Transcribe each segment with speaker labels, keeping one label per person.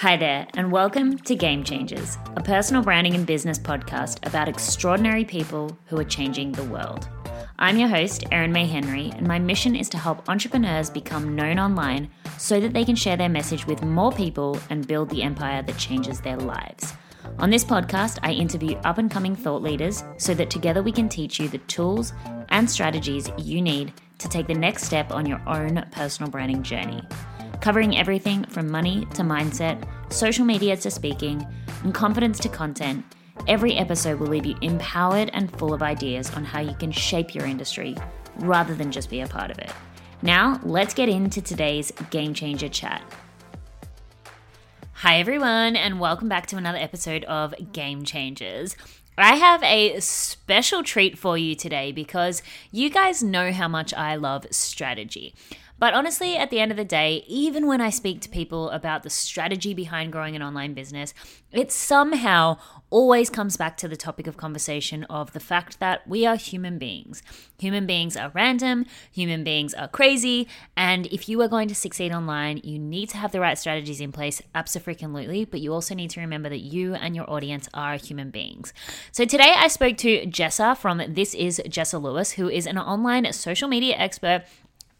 Speaker 1: Hi there, and welcome to Game Changers, a personal branding and business podcast about extraordinary people who are changing the world. I'm your host, Erin May Henry, and my mission is to help entrepreneurs become known online so that they can share their message with more people and build the empire that changes their lives. On this podcast, I interview up and coming thought leaders so that together we can teach you the tools and strategies you need to take the next step on your own personal branding journey covering everything from money to mindset, social media to speaking, and confidence to content. Every episode will leave you empowered and full of ideas on how you can shape your industry rather than just be a part of it. Now, let's get into today's Game Changer chat. Hi, everyone, and welcome back to another episode of Game Changers. I have a special treat for you today because you guys know how much I love strategy. But honestly, at the end of the day, even when I speak to people about the strategy behind growing an online business, it somehow always comes back to the topic of conversation of the fact that we are human beings. Human beings are random, human beings are crazy, and if you are going to succeed online, you need to have the right strategies in place, absolutely, but you also need to remember that you and your audience are human beings. So today I spoke to Jessa from This Is Jessa Lewis, who is an online social media expert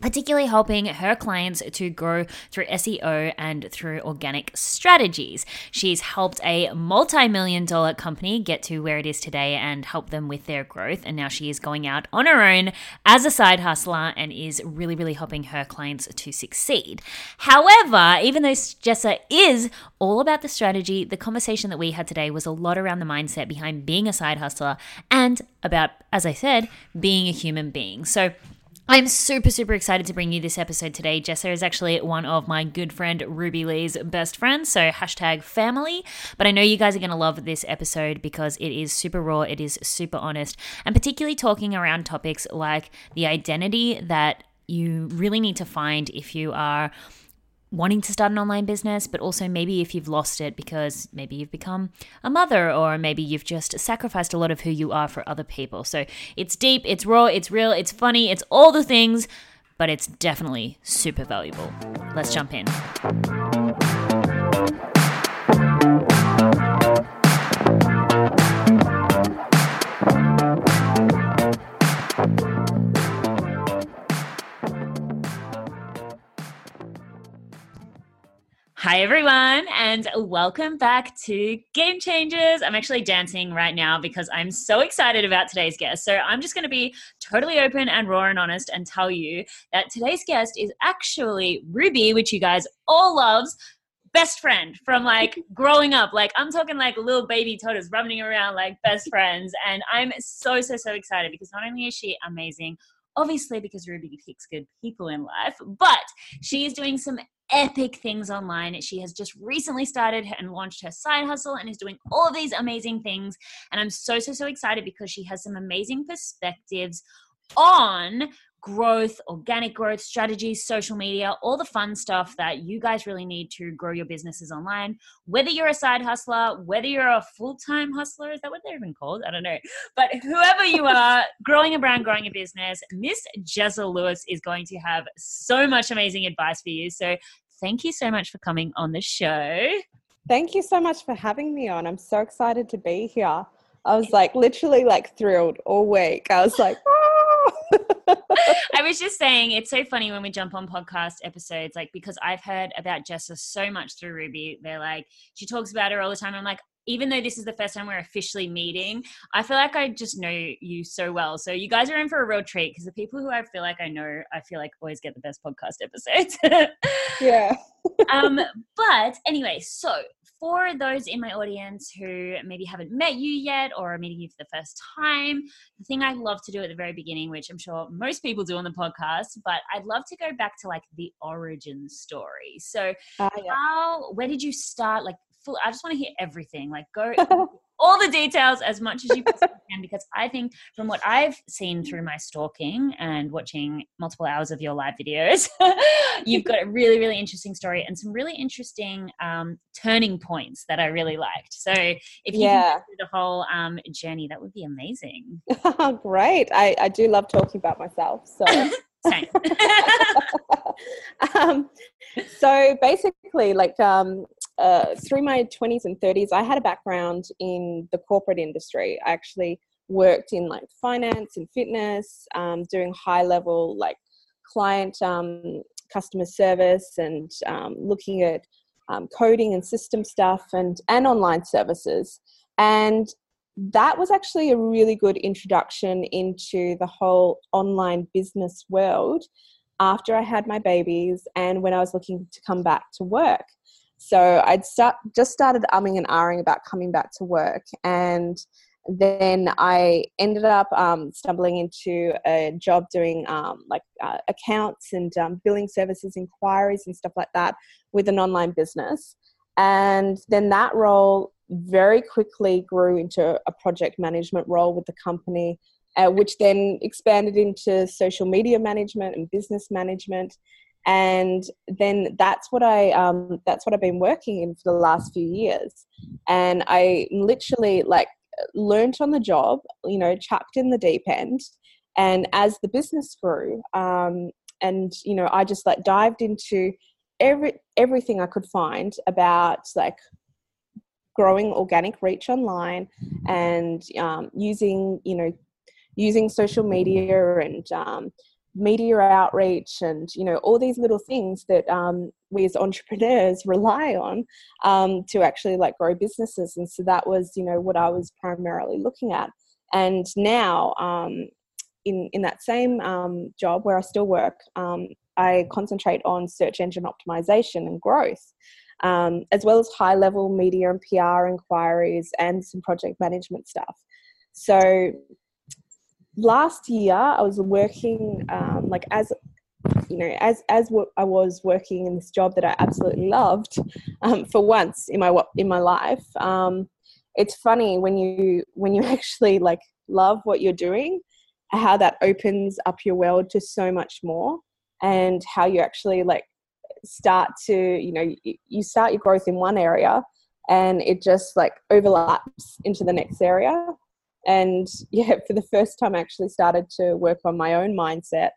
Speaker 1: particularly helping her clients to grow through SEO and through organic strategies. She's helped a multi million dollar company get to where it is today and help them with their growth. And now she is going out on her own as a side hustler and is really, really helping her clients to succeed. However, even though Jessa is all about the strategy, the conversation that we had today was a lot around the mindset behind being a side hustler and about, as I said, being a human being. So, I'm super, super excited to bring you this episode today. Jessa is actually one of my good friend Ruby Lee's best friends, so hashtag family. But I know you guys are going to love this episode because it is super raw, it is super honest, and particularly talking around topics like the identity that you really need to find if you are wanting to start an online business, but also maybe if you've lost it because maybe you've become a mother or maybe you've just sacrificed a lot of who you are for other people. So it's deep, it's raw, it's real, it's funny, it's all the things, but it's definitely super valuable. Let's jump in. Hi, everyone, and welcome back to Game Changers. I'm actually dancing right now because I'm so excited about today's guest. So, I'm just going to be totally open and raw and honest and tell you that today's guest is actually Ruby, which you guys all loves. Best friend from like growing up. Like, I'm talking like little baby toddlers running around like best friends. And I'm so, so, so excited because not only is she amazing, obviously because Ruby picks good people in life, but she is doing some epic things online. She has just recently started and launched her side hustle and is doing all of these amazing things. And I'm so, so, so excited because she has some amazing perspectives on growth, organic growth strategies, social media, all the fun stuff that you guys really need to grow your businesses online. Whether you're a side hustler, whether you're a full time hustler, is that what they're even called? I don't know. But whoever you are, growing a brand, growing a business, Miss Jessa Lewis is going to have so much amazing advice for you. So thank you so much for coming on the show.
Speaker 2: Thank you so much for having me on. I'm so excited to be here. I was like literally like thrilled all week. I was like,
Speaker 1: I was just saying, it's so funny when we jump on podcast episodes, like because I've heard about Jessa so much through Ruby. They're like, she talks about her all the time. I'm like, even though this is the first time we're officially meeting, I feel like I just know you so well. So you guys are in for a real treat because the people who I feel like I know, I feel like always get the best podcast episodes.
Speaker 2: yeah.
Speaker 1: um, but anyway, so for those in my audience who maybe haven't met you yet or are meeting you for the first time, the thing I love to do at the very beginning, which I'm sure most people do on the podcast, but I'd love to go back to like the origin story. So, uh, yeah. how, where did you start? Like, full, I just want to hear everything. Like, go all the details as much as you can because I think from what I've seen through my stalking and watching multiple hours of your live videos, you've got a really, really interesting story and some really interesting um, turning points that I really liked. So if you yeah. can the whole um, journey, that would be amazing.
Speaker 2: Great. I, I do love talking about myself. So. Um, so basically, like um, uh, through my 20s and 30s, I had a background in the corporate industry. I actually worked in like finance and fitness, um, doing high level like client um, customer service and um, looking at um, coding and system stuff and, and online services. And that was actually a really good introduction into the whole online business world after I had my babies and when I was looking to come back to work. So I'd start just started umming and ahhing about coming back to work, and then I ended up um, stumbling into a job doing um, like uh, accounts and um, billing services, inquiries, and stuff like that with an online business. And then that role very quickly grew into a project management role with the company, uh, which then expanded into social media management and business management. And then that's what i um, that's what i've been working in for the last few years. And i literally like learnt on the job you know chucked in the deep end. And as the business grew um, and you know i just like dived into every everything i could find about like growing organic reach online and um, using you know using social media and um, media outreach and you know all these little things that um, we as entrepreneurs rely on um, to actually like grow businesses. And so that was you know what i was primarily looking at. And now um, in in that same um, job where i still work um, i concentrate on search engine optimization and growth um, as well as high level media and pr inquiries and some project management stuff so last year I was working um, like as you know as as I was working in this job that I absolutely loved um, for once in my in my life. Um, it's funny when you when you actually like love what you're doing, how that opens up your world to so much more, and how you actually like start to you know you start your growth in one area and it just like overlaps into the next area. And yeah for the first time i actually started to work on my own mindset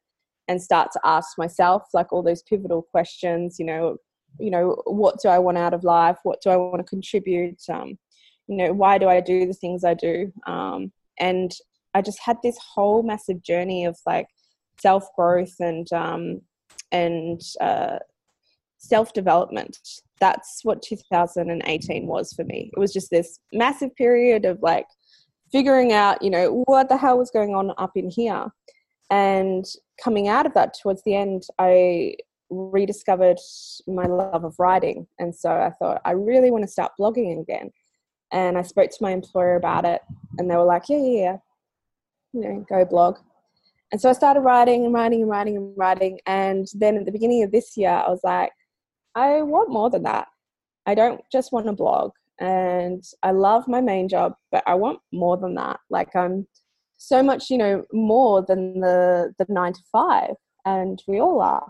Speaker 2: and start to ask myself like all those pivotal questions you know you know what do i want out of life? What do i want to contribute? Um, you know why do i do the things i do? Um, and i just had this whole massive journey of like self growth and um, and uh, self development that's what 2018 was for me it was just this massive period of like figuring out, you know, what the hell was going on up in here. And coming out of that towards the end, I rediscovered my love of writing. And so I thought, I really want to start blogging again. And I spoke to my employer about it, and they were like, yeah, yeah, yeah, you know, go blog. And so I started writing and writing and writing and writing. And then at the beginning of this year, I was like, I want more than that. I don't just want to blog and I love my main job, but I want more than that. Like I'm so much, you know, more than the the nine to five, and we all are.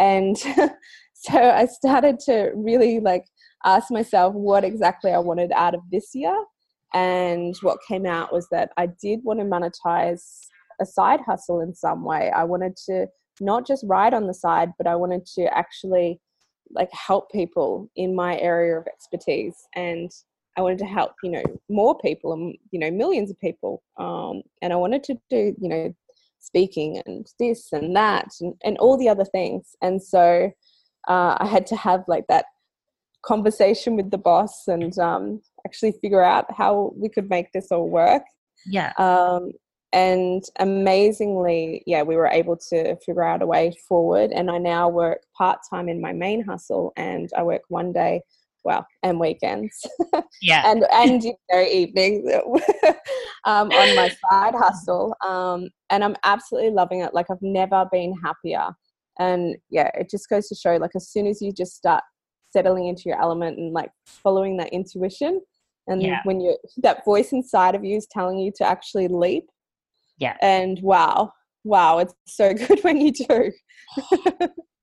Speaker 2: And so I started to really like ask myself what exactly I wanted out of this year. And what came out was that I did want to monetize a side hustle in some way. I wanted to not just write on the side, but I wanted to actually like help people in my area of expertise and i wanted to help you know more people and you know millions of people um, and i wanted to do you know speaking and this and that and, and all the other things. And so uh, i had to have like that conversation with the boss and um, actually figure out how we could make this all work.
Speaker 1: Yeah.
Speaker 2: Um, and amazingly yeah we were able to figure out a way forward and i now work part-time in my main hustle and i work one day well, and weekends.
Speaker 1: Yeah.
Speaker 2: and and you know evenings um, on my side hustle. Um, and I'm absolutely loving it. Like I've never been happier. And yeah, it just goes to show like as soon as you just start settling into your element and like following that intuition, and
Speaker 1: Yeah.
Speaker 2: when you that voice inside of you is telling you to actually leap.
Speaker 1: Yeah.
Speaker 2: And wow, wow, it's so good when you do.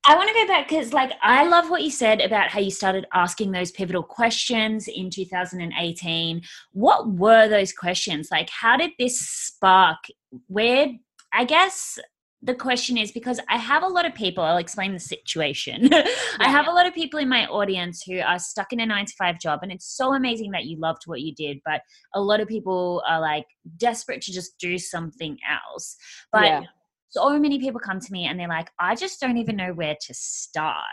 Speaker 1: I want to go back because, like, I love what you said about how you started asking those pivotal questions in 2018. What were those questions? Like, how did this spark? Where, I guess, the question is because I have a lot of people, I'll explain the situation. I have a lot of people in my audience who are stuck in a nine to five job, and it's so amazing that you loved what you did, but a lot of people are like desperate to just do something else. But
Speaker 2: Yeah.
Speaker 1: so many people come to me and they're like, I just don't even know where to start.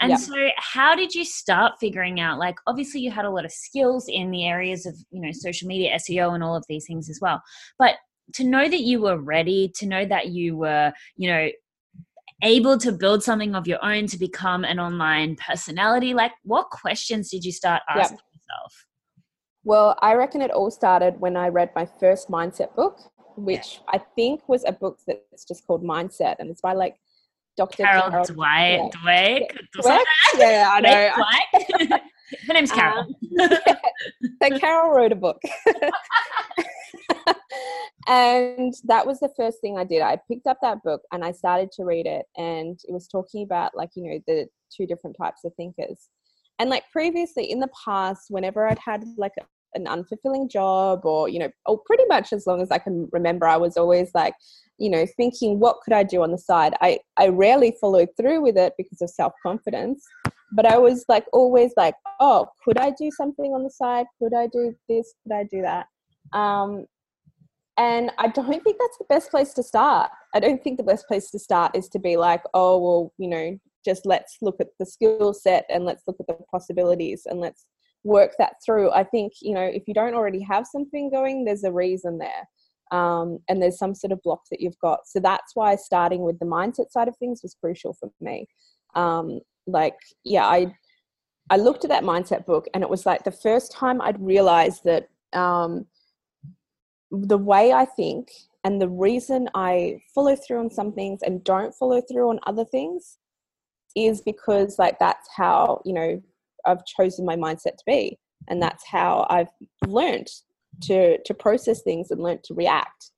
Speaker 1: And
Speaker 2: Yeah.
Speaker 1: so, how did you start figuring out? Like, obviously, you had a lot of skills in the areas of, you know, social media, SEO, and all of these things as well. But to know that you were ready, to know that you were, you know, able to build something of your own to become an online personality, like, what questions did you start
Speaker 2: Yeah.
Speaker 1: asking yourself?
Speaker 2: Well, I reckon it all started when I read my first mindset book, which I think was a book that's just called Mindset, and it's by like Dr.
Speaker 1: Carol
Speaker 2: Carol yeah.
Speaker 1: Dweck.
Speaker 2: Dweck? Yeah, I know.
Speaker 1: Dweck. Her name's Carol.
Speaker 2: Um, so Carol wrote a book. and that was the first thing I did. I picked up that book and I started to read it and it was talking about like, you know, the two different types of thinkers. And like previously in the past, whenever I'd had like an unfulfilling job or, you know, or pretty much as long as I can remember, I was always like, you know, thinking what could I do on the side? I, I rarely followed through with it because of self-confidence but I was like always like, oh, could I do something on the side? Could I do this? Could I do that? Um, and I don't think that's the best place to start. I don't think the best place to start is to be like, oh, well, you know, just let's look at the skill set and let's look at the possibilities and let's work that through. I think, you know, if you don't already have something going, there's a reason there. Um, and there's some sort of block that you've got. So that's why starting with the mindset side of things was crucial for me. Um, like yeah i i looked at that mindset book and it was like the first time i'd realized that um the way i think and the reason i follow through on some things and don't follow through on other things is because like that's how you know i've chosen my mindset to be and that's how i've learned to to process things and learned to react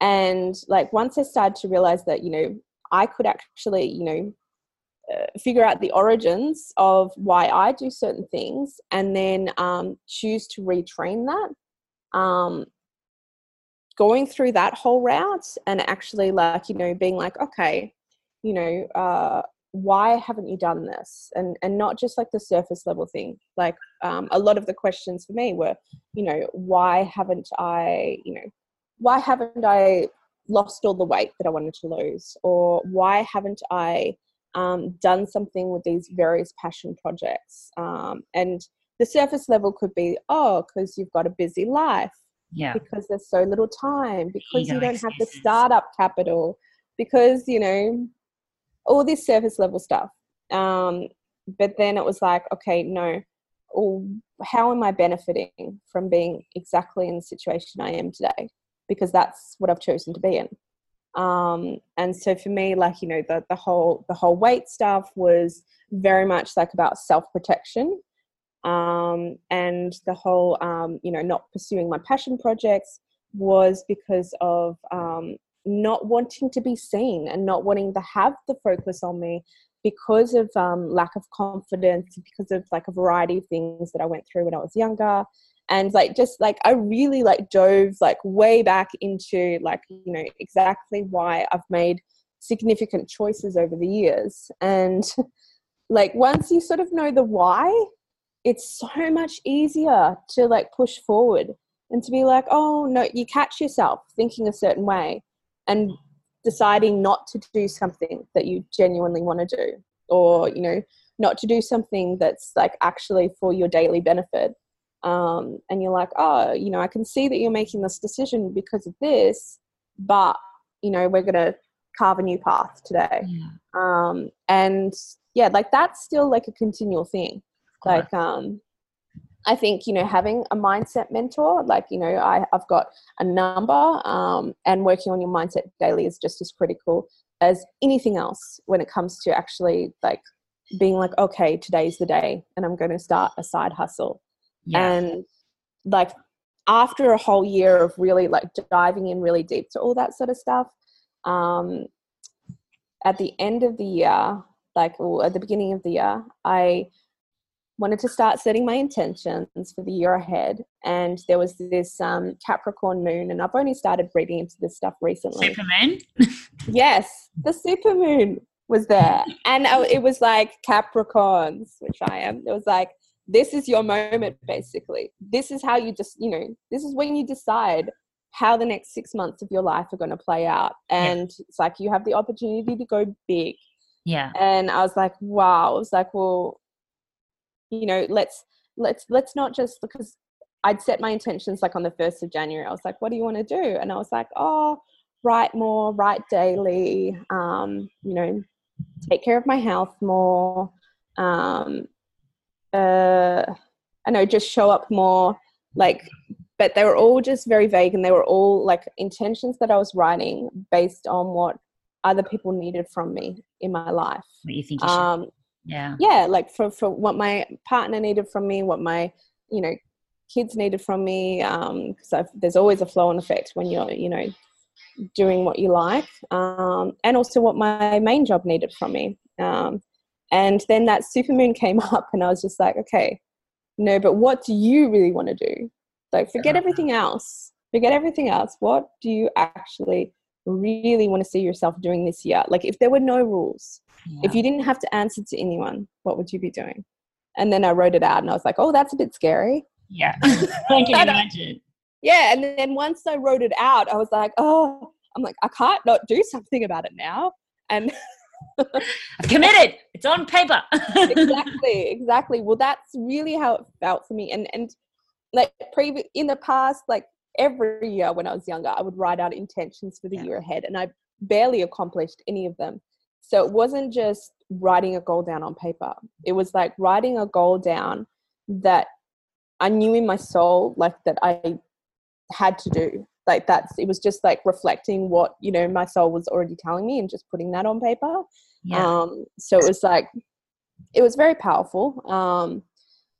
Speaker 2: and like once i started to realize that you know i could actually you know uh, figure out the origins of why I do certain things and then um, choose to retrain that. Um, going through that whole route and actually, like, you know, being like, okay, you know, uh, why haven't you done this? And and not just like the surface level thing. Like um, a lot of the questions for me were, you know, why haven't I, you know, why haven't I lost all the weight that I wanted to lose, or why haven't I um, done something with these various passion projects. Um, and the surface level could be, oh, because you've got a busy life,
Speaker 1: Yeah.
Speaker 2: because there's so little time, because
Speaker 1: Ego
Speaker 2: you don't have the
Speaker 1: excuses.
Speaker 2: startup capital, because, you know, all this surface level stuff. Um, but then it was like, okay, no, how am I benefiting from being exactly in the situation I am today? Because that's what I've chosen to be in um and so for me like you know the the whole the whole weight stuff was very much like about self protection um and the whole um you know not pursuing my passion projects was because of um not wanting to be seen and not wanting to have the focus on me because of um, lack of confidence because of like a variety of things that i went through when i was younger. And like just like i really like dove like way back into like you know exactly why i've made significant choices over the years. And like once you sort of know the why it's so much easier to like push forward and to be like oh no you catch yourself thinking a certain way and deciding not to do something that you genuinely want to do or you know not to do something that's like actually for your daily benefit um, and you're like, oh, you know, I can see that you're making this decision because of this, but you know, we're gonna carve a new path today.
Speaker 1: Yeah.
Speaker 2: Um, and yeah, like that's still like a continual thing. Like um I think you know having a mindset mentor, like you know, I, I've got a number, um, and working on your mindset daily is just as critical as anything else when it comes to actually like being like, okay, today's the day, and I'm going to start a side hustle,
Speaker 1: Yeah.
Speaker 2: and like after a whole year of really like diving in really deep to all that sort of stuff, um, at the end of the year, like or at the beginning of the year, I wanted to start setting my intentions for the year ahead. And there was this um, Capricorn moon, and I've only started reading into this stuff recently.
Speaker 1: Supermoon.
Speaker 2: Yes, the super moon was there. And I- it was like Capricorns, which I am. It was like, this is your moment, basically. This is how you just, you know, this is when you decide how the next six months of your life are going to play out. And it's like you have the opportunity to go big
Speaker 1: Yeah.
Speaker 2: and I was like, wow. I was like, well, you know, let's let's let's not just because I'd set my intentions like on the first of January. I was like, what do you want to do? And I was like, oh, write more, write daily. Um, you know, take care of my health more. Um, uh, I know, just show up more. Like, but they were all just very vague, and they were all like intentions that I was writing based on what other people needed from me in my life.
Speaker 1: What you think you should.
Speaker 2: Um,
Speaker 1: yeah.
Speaker 2: yeah, like for, for what my partner needed from me, what my, you know, kids needed from me. Um, because there's always a flow and effect when you're, you know, doing what you like. Um, and also what my main job needed from me. Um, and then that supermoon came up and I was just like, okay, no, but what do you really want to do? Like forget everything else. Forget everything else. What do you actually really want to see yourself doing this year? Like if there were no rules, if you didn't have to answer to anyone, what would you be doing? And then I wrote it out and I was like, oh, that's a bit scary.
Speaker 1: Yeah. I can imagine.
Speaker 2: Yeah. And then once I wrote it out, I was like, oh, I'm like, I can't not do something about it now. And
Speaker 1: I've committed. It's on paper.
Speaker 2: exactly, exactly. Well, that's really how it felt for me. And and like previ- in the past, like every year when I was younger, I would write out intentions for the
Speaker 1: Yeah.
Speaker 2: year ahead, and I barely accomplished any of them. So it wasn't just writing a goal down on paper. It was like writing a goal down that I knew in my soul, like that I had to do. Like that's it was just like reflecting what you know my soul was already telling me and just putting that on paper.
Speaker 1: yeah.
Speaker 2: Um, so it was like, it was very powerful. Um,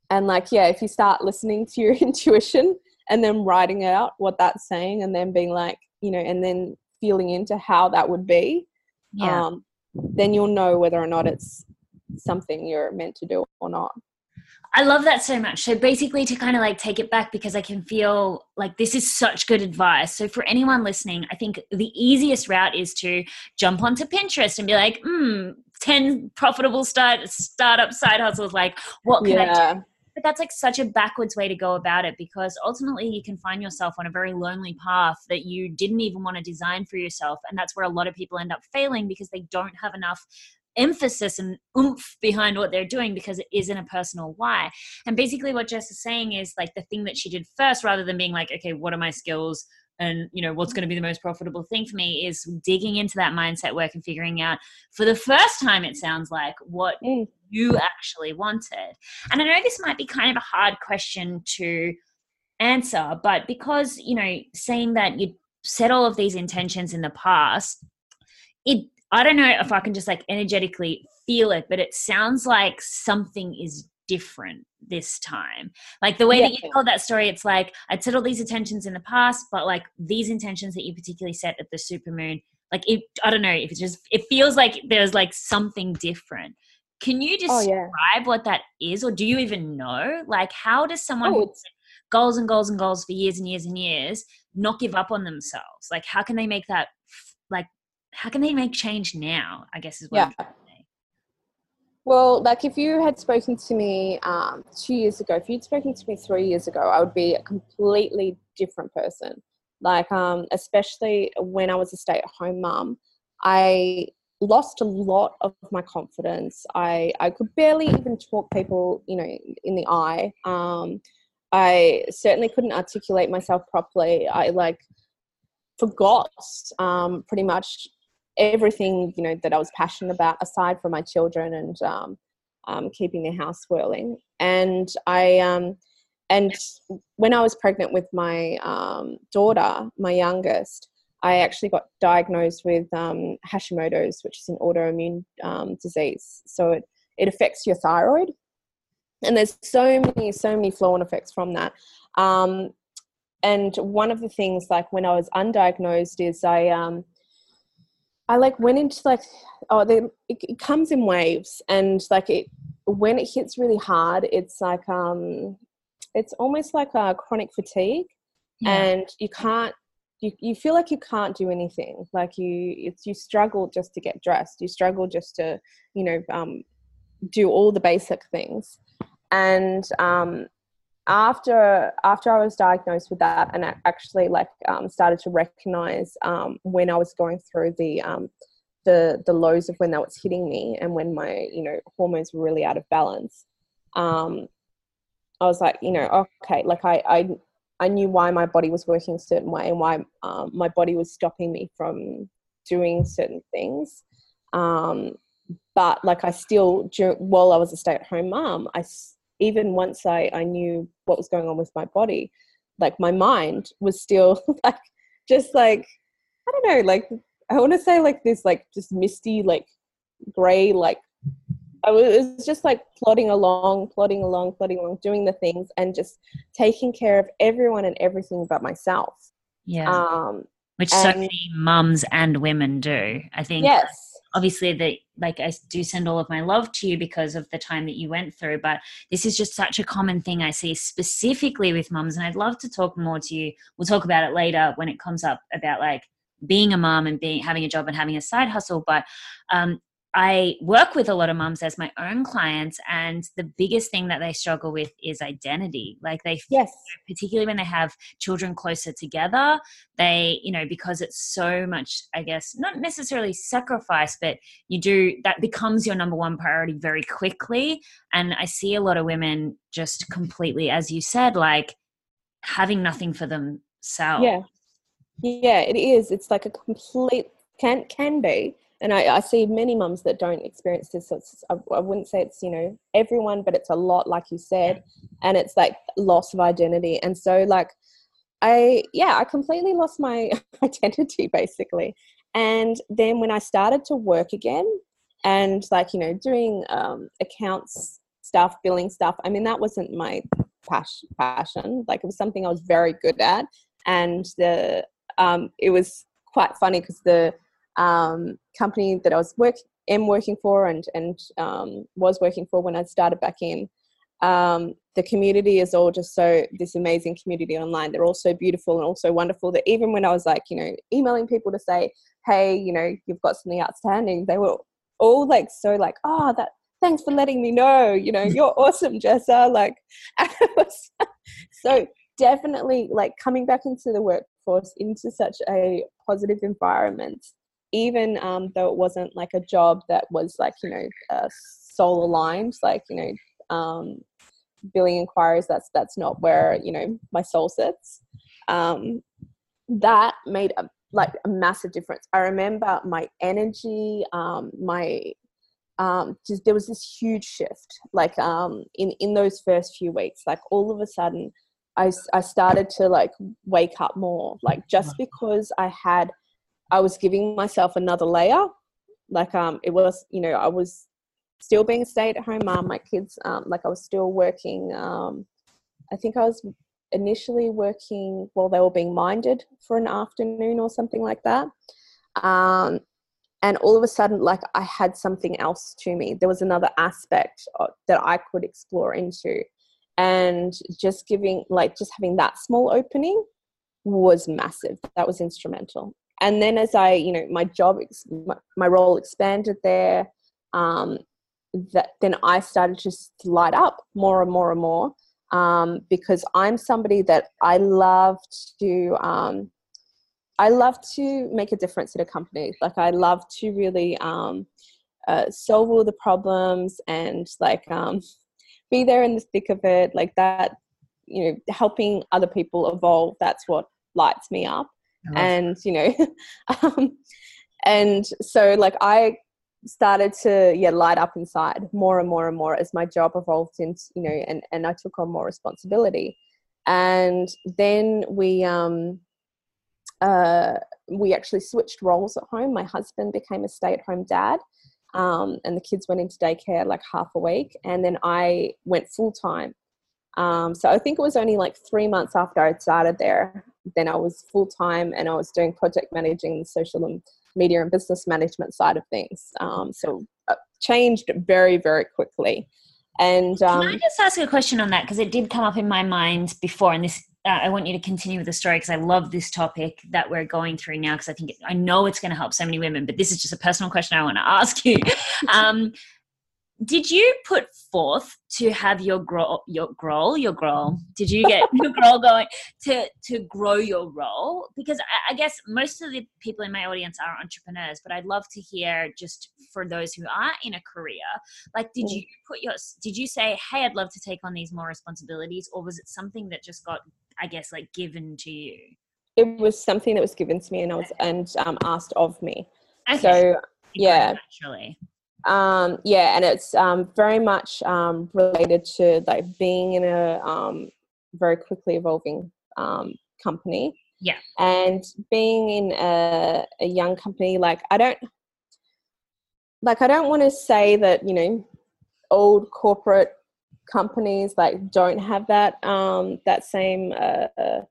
Speaker 2: and like, yeah, if you start listening to your intuition and then writing out what that's saying and then being like, you know, and then feeling into how that would be,
Speaker 1: yeah.
Speaker 2: um, then you'll know whether or not it's something you're meant to do or not.
Speaker 1: I love that so much. So basically, to kind of like take it back because I can feel like this is such good advice. So for anyone listening, I think the easiest route is to jump onto Pinterest and be like, hmm, 10 profitable start startup side hustles. Like, what can I do? But that's like such a backwards way to go about it because ultimately you can find yourself on a very lonely path that you didn't even want to design for yourself. And that's where a lot of people end up failing because they don't have enough emphasis and oomph behind what they're doing because it isn't a personal why. And basically what Jess is saying is like the thing that she did first rather than being like, okay, what are my skills? And you know what's going to be the most profitable thing for me is digging into that mindset work and figuring out for the first time it sounds like what
Speaker 2: Mm.
Speaker 1: you actually wanted. And I know this might be kind of a hard question to answer, but because, you know, saying that you set all of these intentions in the past, it I don't know if I can just like energetically feel it, but it sounds like something is different this time. Like the way that you told that story, it's like I'd set all these intentions in the past, but like these intentions that you particularly set at the supermoon, like it I don't know if it's just it feels like there's like something different. Can you
Speaker 2: Oh, yeah.
Speaker 1: describe what that is, or do you even know? Like, how does someone
Speaker 2: Oh,
Speaker 1: goals and goals and goals for years and years and years not give up on themselves? Like, how can they make that? Like, how can they make change now? I guess is what I'm
Speaker 2: Yeah. Well, like if you had spoken to me um, two years ago, if you'd spoken to me three years ago, I would be a completely different person. Like, um, especially when I was a stay-at-home mom, I lost a lot of my confidence. I I could barely even talk people, you know, in the eye. Um, I certainly couldn't articulate myself properly. I like forgot um, pretty much everything you know that I was passionate about aside from my children and um, um, keeping the house whirling. and I um, and when I was pregnant with my um, daughter, my youngest, I actually got diagnosed with um, Hashimoto's, which is an autoimmune um, disease. So it, it affects your thyroid. And there's so many, so many flow on effects from that. And one of the things, like when I was undiagnosed, is I, I like went into like, oh, they, it, it comes in waves, and like it, when it hits really hard, it's like, um, it's almost like a chronic fatigue, yeah. and you can't you, you feel like you can't do anything. Like you it's you struggle just to get dressed. You struggle just to you know um, do all the basic things. And um, after after i was diagnosed with that and I actually like um, started to recognize um, when i was going through the um, the the lows of when that was hitting me and when my you know hormones were really out of balance um, i was like you know okay like i i I knew why my body was working a certain way and why um, my body was stopping me from doing certain things. Um, but like I still, while I was a stay-at-home mom, I even once I, I knew what was going on with my body, like my mind was still like just like I don't know, like I want to say like this like just misty like gray like I was just like plodding along, plodding along, plodding along, doing the things and just taking care of everyone and everything but myself.
Speaker 1: Yeah. Um, Which so many mums and women do. I think.
Speaker 2: Yes.
Speaker 1: Obviously, that like I do send all of my love to you because of the time that you went through, but this is just such a common thing I see specifically with mums, and I'd love to talk more to you. We'll talk about it later when it comes up about like being a mom and being having a job and having a side hustle but um, I work with a lot of moms as my own clients, and the biggest thing that they struggle with is identity. Like they,
Speaker 2: yes,
Speaker 1: particularly when they have children closer together, they, you know, because it's so much, I guess, not necessarily sacrifice, but you do that becomes your number one priority very quickly. And I see a lot of women just completely, as you said, like having nothing for themselves.
Speaker 2: Yeah, yeah, it is. It's like a complete can can be and I, I, see many mums that don't experience this. So I, I, wouldn't say it's you know everyone, but it's a lot, like you said, and it's like loss of identity. And so like I yeah, I completely lost my identity basically. And then when I started to work again, and like you know doing um, accounts stuff, billing stuff. I mean that wasn't my passion. Like it was something I was very good at, and the um, it was quite funny because the um, company that I was work am working for and and um, was working for when I started back in. Um, the community is all just so this amazing community online. They're all so beautiful and also wonderful that even when I was like, you know, emailing people to say, hey, you know, you've got something outstanding, they were all like so like, oh, that thanks for letting me know. You know, you're awesome, Jessa. Like, so definitely like coming back into the workforce into such a positive environment even um, though it wasn't like a job that was like you know uh, soul aligned like you know um, billing inquiries that's that's not where you know my soul sits. Um, that made a, like a massive difference. I remember my energy um, my um, just there was this huge shift like um, in in those first few weeks like all of a sudden I, I started to like wake up more like just because i had I was giving myself another layer. Like um, it was, you know, I was still being stay-at-home mom. My kids, um, like I was still working. Um, I think I was initially working while they were being minded for an afternoon or something like that. Um, and all of a sudden, like I had something else to me. There was another aspect of, that I could explore into, and just giving, like, just having that small opening was massive. That was instrumental and then as i you know my job my, my role expanded there um, that then i started to light up more and more and more um, because i'm somebody that i love to um, i love to make a difference in a company. Like i love to really um, uh, solve all the problems and like um, be there in the thick of it. Like that you know helping other people evolve that's what lights me up and you know um, and so like i started to yeah light up inside more and more and more as my job evolved into you know and and I took on more responsibility. And then we um uh we actually switched roles at home. My husband became a stay-at-home dad um, and the kids went into daycare like half a week and then i went full-time um, so i think it was only like three months after i started there then i was full-time and i was doing project managing the social media and business management side of things um, so uh, changed very very quickly and um,
Speaker 1: can I just ask a question on that because it did come up in my mind before, and this uh, I want you to continue with the story because I love this topic that we're going through now because I think it, I know it's going to help so many women. But this is just a personal question I want to ask you. Did you put forth to have your grow your grow your grow did you get your grow going to to grow your role? Because I, I, guess most of the people in my audience are entrepreneurs but i'd love to hear just for those who are in a career like did you put your did you say hey i'd love to take on these more responsibilities or was it something that just got i guess like given to you?
Speaker 2: It was something that was given to me and i was and um, asked of me. Okay. so yeah. naturally um, yeah, and it's um, very much um, related to like being in a um, very quickly evolving um, company.
Speaker 1: Yeah,
Speaker 2: and being in a, a young company, like I don't, like I don't want to say that you know, old corporate companies like don't have that um, that same uh, uh,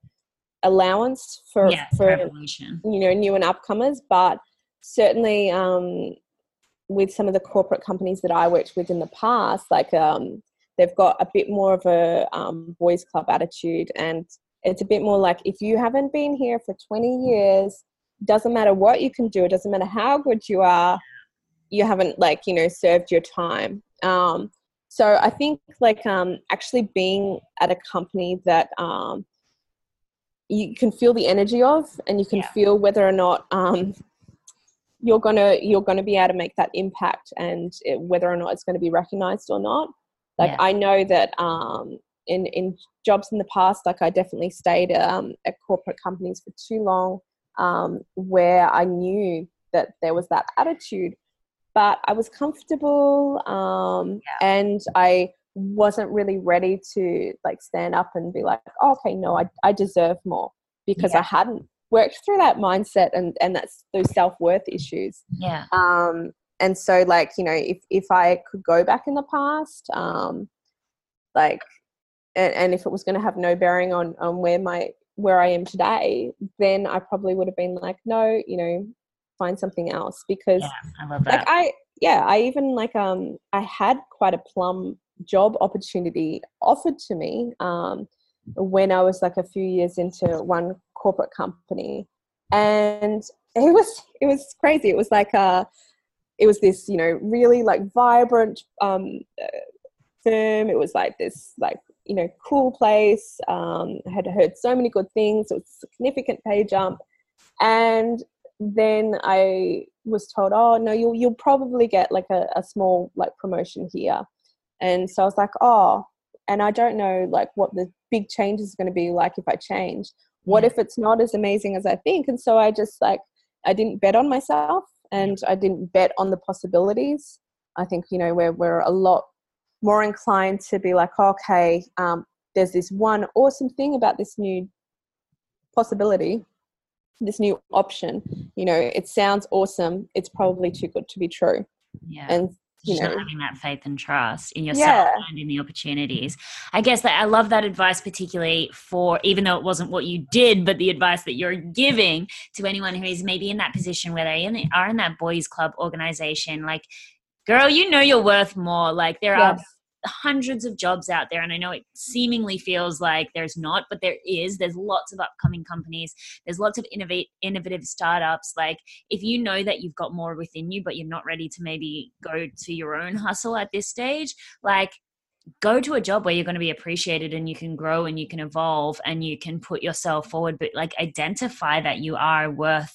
Speaker 2: allowance for
Speaker 1: yeah,
Speaker 2: for
Speaker 1: revolution.
Speaker 2: you know new and upcomers, but certainly um, with some of the corporate companies that I worked with in the past, like um, they've got a bit more of a um, boys club attitude, and it's a bit more like if you haven't been here for 20 years, doesn't matter what you can do, it doesn't matter how good you are, you haven't like you know served your time. Um, so I think like um, actually being at a company that um, you can feel the energy of, and you can yeah. feel whether or not um, you're gonna you're gonna be able to make that impact and it, whether or not it's going to be recognized or not like yeah. i know that um in in jobs in the past like i definitely stayed um, at corporate companies for too long um, where i knew that there was that attitude but i was comfortable um, yeah. and i wasn't really ready to like stand up and be like oh, okay no i, I deserve more because yeah. i hadn't worked through that mindset and and that's those self-worth issues.
Speaker 1: Yeah.
Speaker 2: Um and so like you know if if i could go back in the past um like and, and if it was going to have no bearing on on where my where i am today then i probably would have been like no you know find something else. Because
Speaker 1: yeah, i love that.
Speaker 2: like i yeah i even like um i had quite a plum job opportunity offered to me um when i was like a few years into one corporate company. And it was it was crazy. It was like a it was this you know really like vibrant um, uh, firm. It was like this like you know cool place. Um, I had heard so many good things. It was a significant pay jump. And then i was told oh no you'll you'll probably get like a, a small like promotion here. And so i was like oh. And i don't know like what the big change is going to be like if i change what if it's not as amazing as i think? And so i just like i didn't bet on myself and i didn't bet on the possibilities. I think you know we're, we're a lot more inclined to be like okay um, there's this one awesome thing about this new possibility this new option. You know it sounds awesome it's probably too good to be true.
Speaker 1: Yeah.
Speaker 2: And
Speaker 1: you know, having that faith and trust in yourself yeah. and in the opportunities. I guess that I love that advice, particularly for even though it wasn't what you did, but the advice that you're giving to anyone who is maybe in that position where they are in that boys club organization. Like, girl, you know you're worth more. Like, there yes. are hundreds of jobs out there and i know it seemingly feels like there's not but there is. There's lots of upcoming companies. There's lots of innovate innovative startups. Like if you know that you've got more within you but you're not ready to maybe go to your own hustle at this stage like go to a job where you're going to be appreciated and you can grow and you can evolve and you can put yourself forward but like identify that you are worth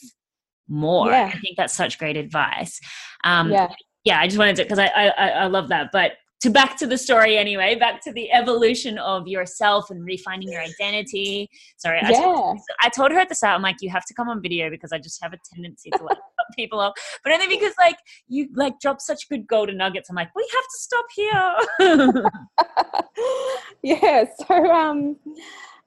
Speaker 1: more. Yeah. i think that's such great advice. Um yeah. yeah i just wanted to because I, I i love that but to back to the story anyway, back to the evolution of yourself and refining your identity. Sorry, I,
Speaker 2: Yeah.
Speaker 1: told, I told her at the start, I'm like, you have to come on video because I just have a tendency to like cut people off, but only because like you like drop such good golden nuggets. I'm like, we have to stop here.
Speaker 2: yeah so um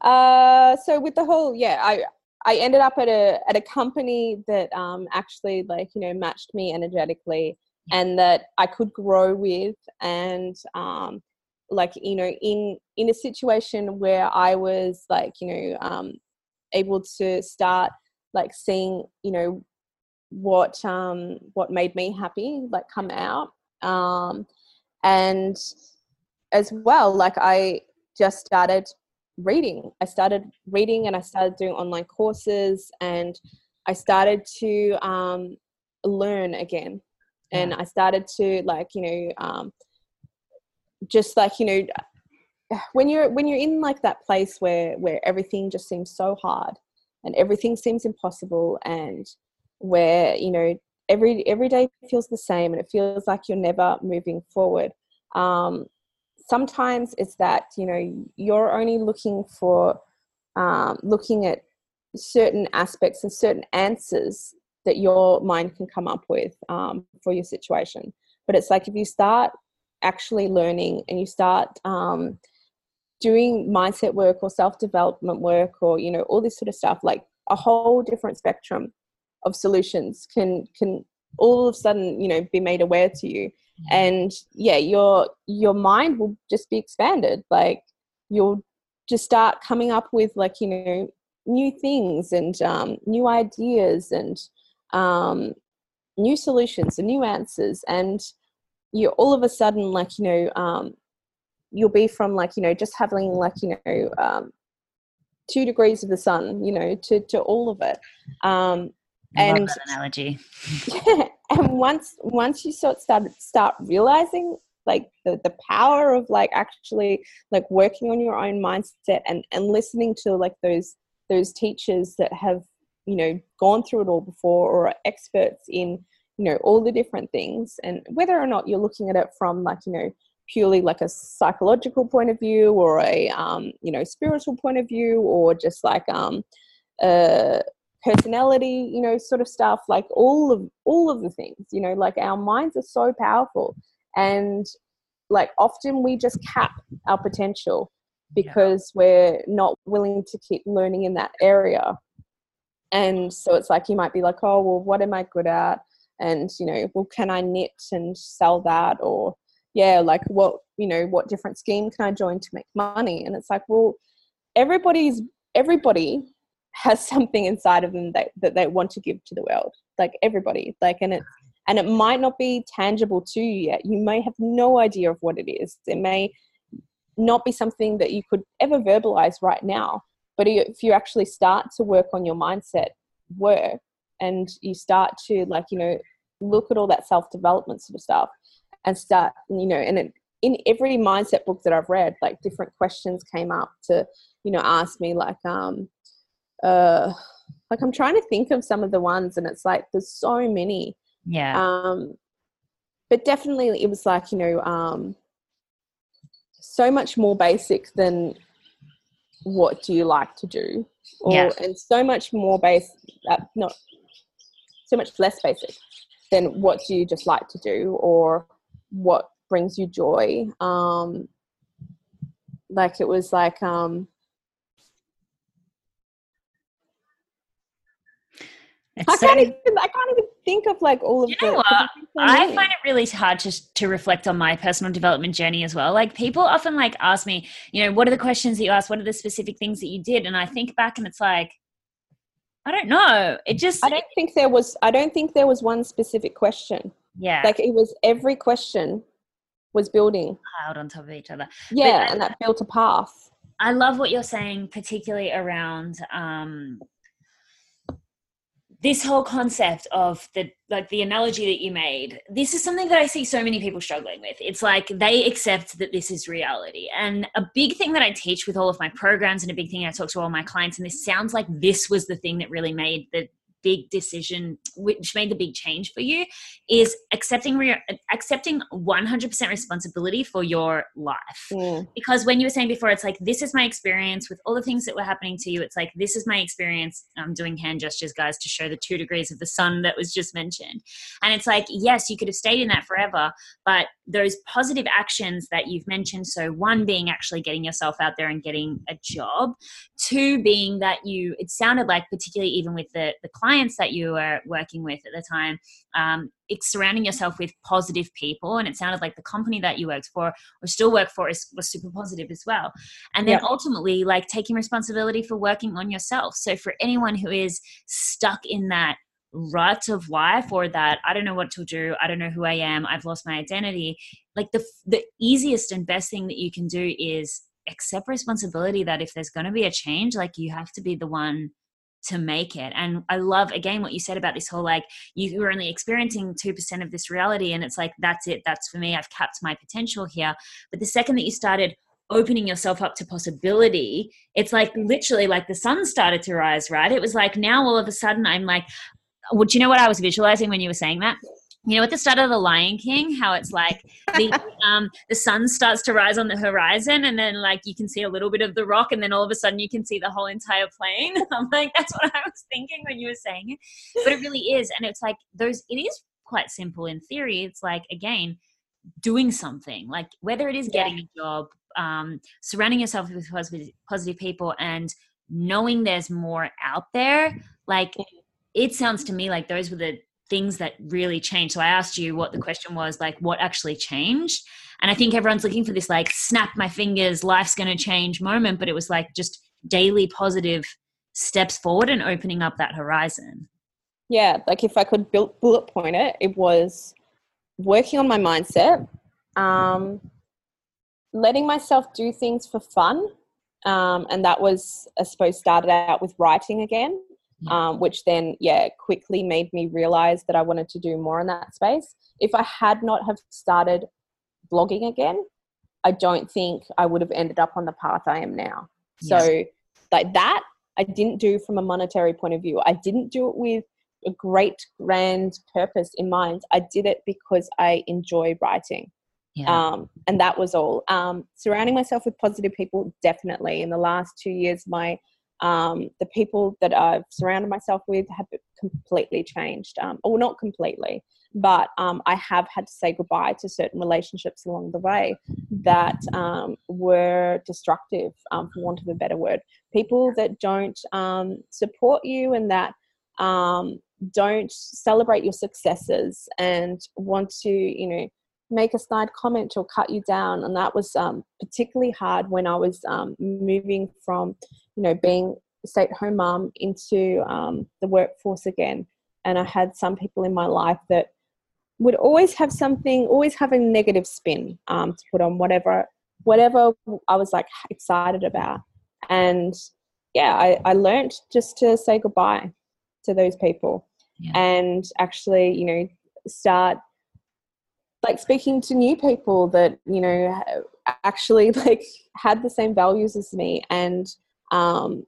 Speaker 2: uh so with the whole yeah i i ended up at a at a company that um actually like you know matched me energetically and that i could grow with and um like you know in in a situation where i was like you know um able to start like seeing you know what um what made me happy like come out um and as well like i just started reading. I started reading and i started doing online courses and i started to um, learn again and i started to like you know um, just like you know when you're when you're in like that place where where everything just seems so hard and everything seems impossible and where you know every every day feels the same and it feels like you're never moving forward um, sometimes it's that you know you're only looking for um, looking at certain aspects and certain answers that your mind can come up with um, for your situation. But it's like if you start actually learning and you start um, doing mindset work or self-development work or you know all this sort of stuff like a whole different spectrum of solutions can can all of a sudden you know be made aware to you. And yeah your your mind will just be expanded. Like you'll just start coming up with like you know new things and um, new ideas and um, new solutions and new answers and you all of a sudden like you know um, you'll be from like you know just having like you know um, two degrees of the sun you know to to all of it um, and
Speaker 1: analogy.
Speaker 2: yeah, and once once you sort of start start realizing like the, the power of like actually like working on your own mindset and and listening to like those those teachers that have you know gone through it all before or are experts in you know all the different things. And whether or not you're looking at it from like you know purely like a psychological point of view or a um, you know spiritual point of view or just like um uh personality you know sort of stuff like all of all of the things you know like our minds are so powerful. And like often we just cap our potential because we're not willing to keep learning in that area and so it's like you might be like oh well what am i good at? And you know well can i knit and sell that? Or yeah like what you know what different scheme can i join to make money? And it's like well everybody's everybody has something inside of them that, that they want to give to the world like everybody like and it and it might not be tangible to you yet. You may have no idea of what it is. It may not be something that you could ever verbalize right now but if you actually start to work on your mindset work and you start to like you know look at all that self development sort of stuff and start you know and it, in every mindset book that i've read like different questions came up to you know ask me like um uh like i'm trying to think of some of the ones and it's like there's so many
Speaker 1: Yeah.
Speaker 2: um but definitely it was like you know um so much more basic than what do you like to do or
Speaker 1: Yeah.
Speaker 2: and so much more base uh, not so much less basic than what do you just like to do or what brings you joy um like it was like um
Speaker 1: It's
Speaker 2: I can't even I can't even think of like all of
Speaker 1: You
Speaker 2: the
Speaker 1: know what?
Speaker 2: 'cause it's
Speaker 1: I find it really hard to to reflect on my personal development journey as well. Like people often like ask me, you know, what are the questions that you asked? What are the specific things that you did? And I think back and it's like, I don't know. It just
Speaker 2: I don't think there was I don't think there was one specific question.
Speaker 1: yeah
Speaker 2: Like it was every question was building.
Speaker 1: piled on top of each other.
Speaker 2: Yeah,
Speaker 1: I-
Speaker 2: and that built a path.
Speaker 1: I love what you're saying, particularly around um, this whole concept of the like the analogy that you made. This is something that I see so many people struggling with. It's like they accept that this is reality, and a big thing that I teach with all of my programs, and a big thing I talk to all my clients, and this sounds like this was the thing that really made the big decision which made the big change for you is accepting re- accepting 100% responsibility for your life.
Speaker 2: Mm.
Speaker 1: because when you were saying before it's like this is my experience with all the things that were happening to you. It's like this is my experience i'm doing hand gestures guys to show the two degrees of the sun that was just mentioned. And it's like yes you could have stayed in that forever but those positive actions that you've mentioned so one being actually getting yourself out there and getting a job two being that you it sounded like particularly even with the the clients that you were working with at the time um, it's surrounding yourself with positive people and it sounded like the company that you worked for or still work for is, was super positive as well and then
Speaker 2: Yeah.
Speaker 1: ultimately like taking responsibility for working on yourself so for anyone who is stuck in that rut of life or that i don't know what to do i don't know who i am i've lost my identity like the the easiest and best thing that you can do is accept responsibility that if there's going to be a change like you have to be the one to make it. And i love again what you said about this whole like you were only experiencing 2% of this reality and it's like that's it that's for me i've capped my potential here. But the second that you started opening yourself up to possibility it's like literally like the sun started to rise right? It was like now all of a sudden i'm like would you know what i was visualizing when you were saying that you know at the start of the lion king how it's like the um the sun starts to rise on the horizon and then like you can see a little bit of the rock and then all of a sudden you can see the whole entire plane. I'm like that's what i was thinking when you were saying it. But it really is and it's like those it is quite simple in theory. It's like again doing something like whether it is
Speaker 2: Yeah.
Speaker 1: getting a job um surrounding yourself with positive, positive people and knowing there's more out there like it sounds to me like those were the things that really changed. So I asked you what the question was like, what actually changed? And I think everyone's looking for this like snap my fingers, life's going to change moment, but it was like just daily positive steps forward and opening up that horizon.
Speaker 2: yeah like if i could bullet point it it was working on my mindset um, letting myself do things for fun um, and that was i suppose started out with writing again um, which then yeah quickly made me realize that i wanted to do more in that space. If i had not have started blogging again i don't think i would have ended up on the path i am now. So like that i didn't do from a monetary point of view. I didn't do it with a great grand purpose in mind. I did it because i enjoy writing.
Speaker 1: Yeah.
Speaker 2: um, and that was all. Um, surrounding myself with positive people definitely. In the last two years my um, the people that i've surrounded myself with have completely changed um, or not completely but um, i have had to say goodbye to certain relationships along the way that um, were destructive um, for want of a better word. People that don't um, support you and that don't celebrate your successes and want to you know make a snide comment or cut you down and that was um, particularly hard when i was um, moving from you know being a stay-at-home mom into um, the workforce again and i had some people in my life that would always have something always have a negative spin um, to put on whatever whatever i was like excited about and yeah i, I learned just to say goodbye to those people
Speaker 1: Yeah.
Speaker 2: and actually you know start like speaking to new people that you know actually like had the same values as me. And um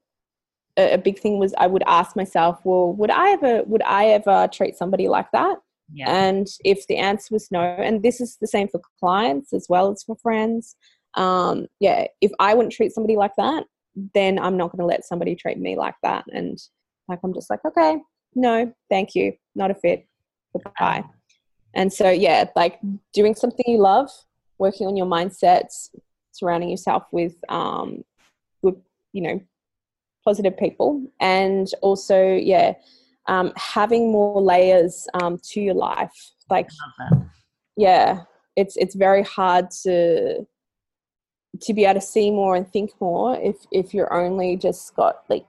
Speaker 2: a, a big thing was i would ask myself well would i ever would i ever treat somebody like that?
Speaker 1: Yeah.
Speaker 2: and if the answer was no and this is the same for clients as well as for friends um yeah if i wouldn't treat somebody like that then i'm not going to let somebody treat me like that. And like i'm just like okay no thank you not a fit goodbye and so yeah like doing something you love working on your mindsets surrounding yourself with um good you know positive people and also yeah um, having more layers um, to your life. Like yeah it's it's very hard to to be able to see more and think more if if you're only just got like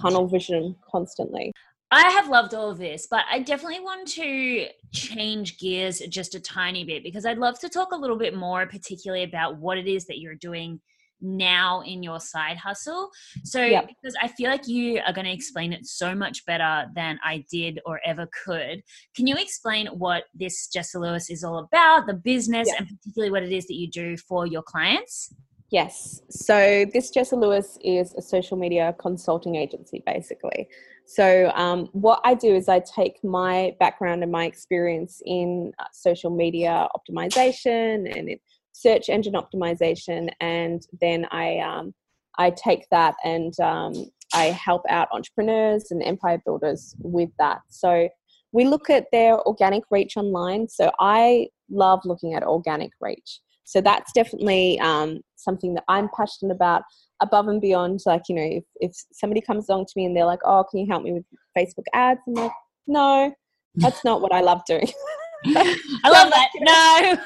Speaker 2: tunnel vision constantly
Speaker 1: I have loved all of this, but I definitely want to change gears just a tiny bit because I'd love to talk a little bit more, particularly about what it is that you're doing now in your side hustle. So,
Speaker 2: Yep.
Speaker 1: because I feel like you are going to explain it so much better than I did or ever could. Can you explain what this Jessa Lewis is all about, the business,
Speaker 2: Yeah.
Speaker 1: and particularly what it is that you do for your clients?
Speaker 2: Yes. So this Jessa Lewis is a social media consulting agency, basically. So, um, what I do is I take my background and my experience in uh, social media optimization and search engine optimization, and then I um, I take that and um, I help out entrepreneurs and empire builders with that. So we look at their organic reach online. So I love looking at organic reach. So that's definitely um, something that I'm passionate about above and beyond like you know if, if somebody comes along to me and they're like oh can you help me with facebook ads i'm like no that's not what i love doing
Speaker 1: i love that no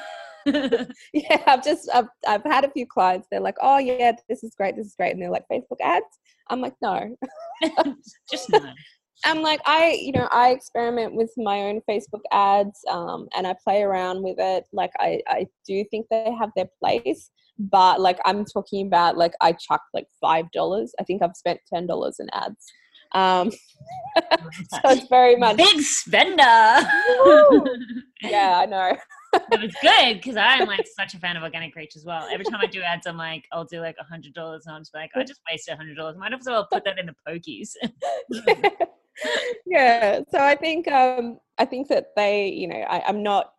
Speaker 2: yeah, I've just I've, I've had a few clients. They're like, "Oh yeah, this is great, this is great," and they're like, "Facebook ads." I'm like, "No,
Speaker 1: just no."
Speaker 2: I'm like, I you know I experiment with my own Facebook ads, um, and I play around with it. Like I I do think they have their place, but like I'm talking about like I chuck like five dollars. I think I've spent ten dollars in ads. Um, so it's very much
Speaker 1: big spender.
Speaker 2: yeah, I know
Speaker 1: it was good because I'm like such a fan of organic reach as well. Every time I do ads, I'm like, I'll do like a hundred dollars, and I'm just like, I just wasted a hundred dollars. Might as well put that in the pokies.
Speaker 2: yeah. So I think um, I think that they, you know, I, I'm not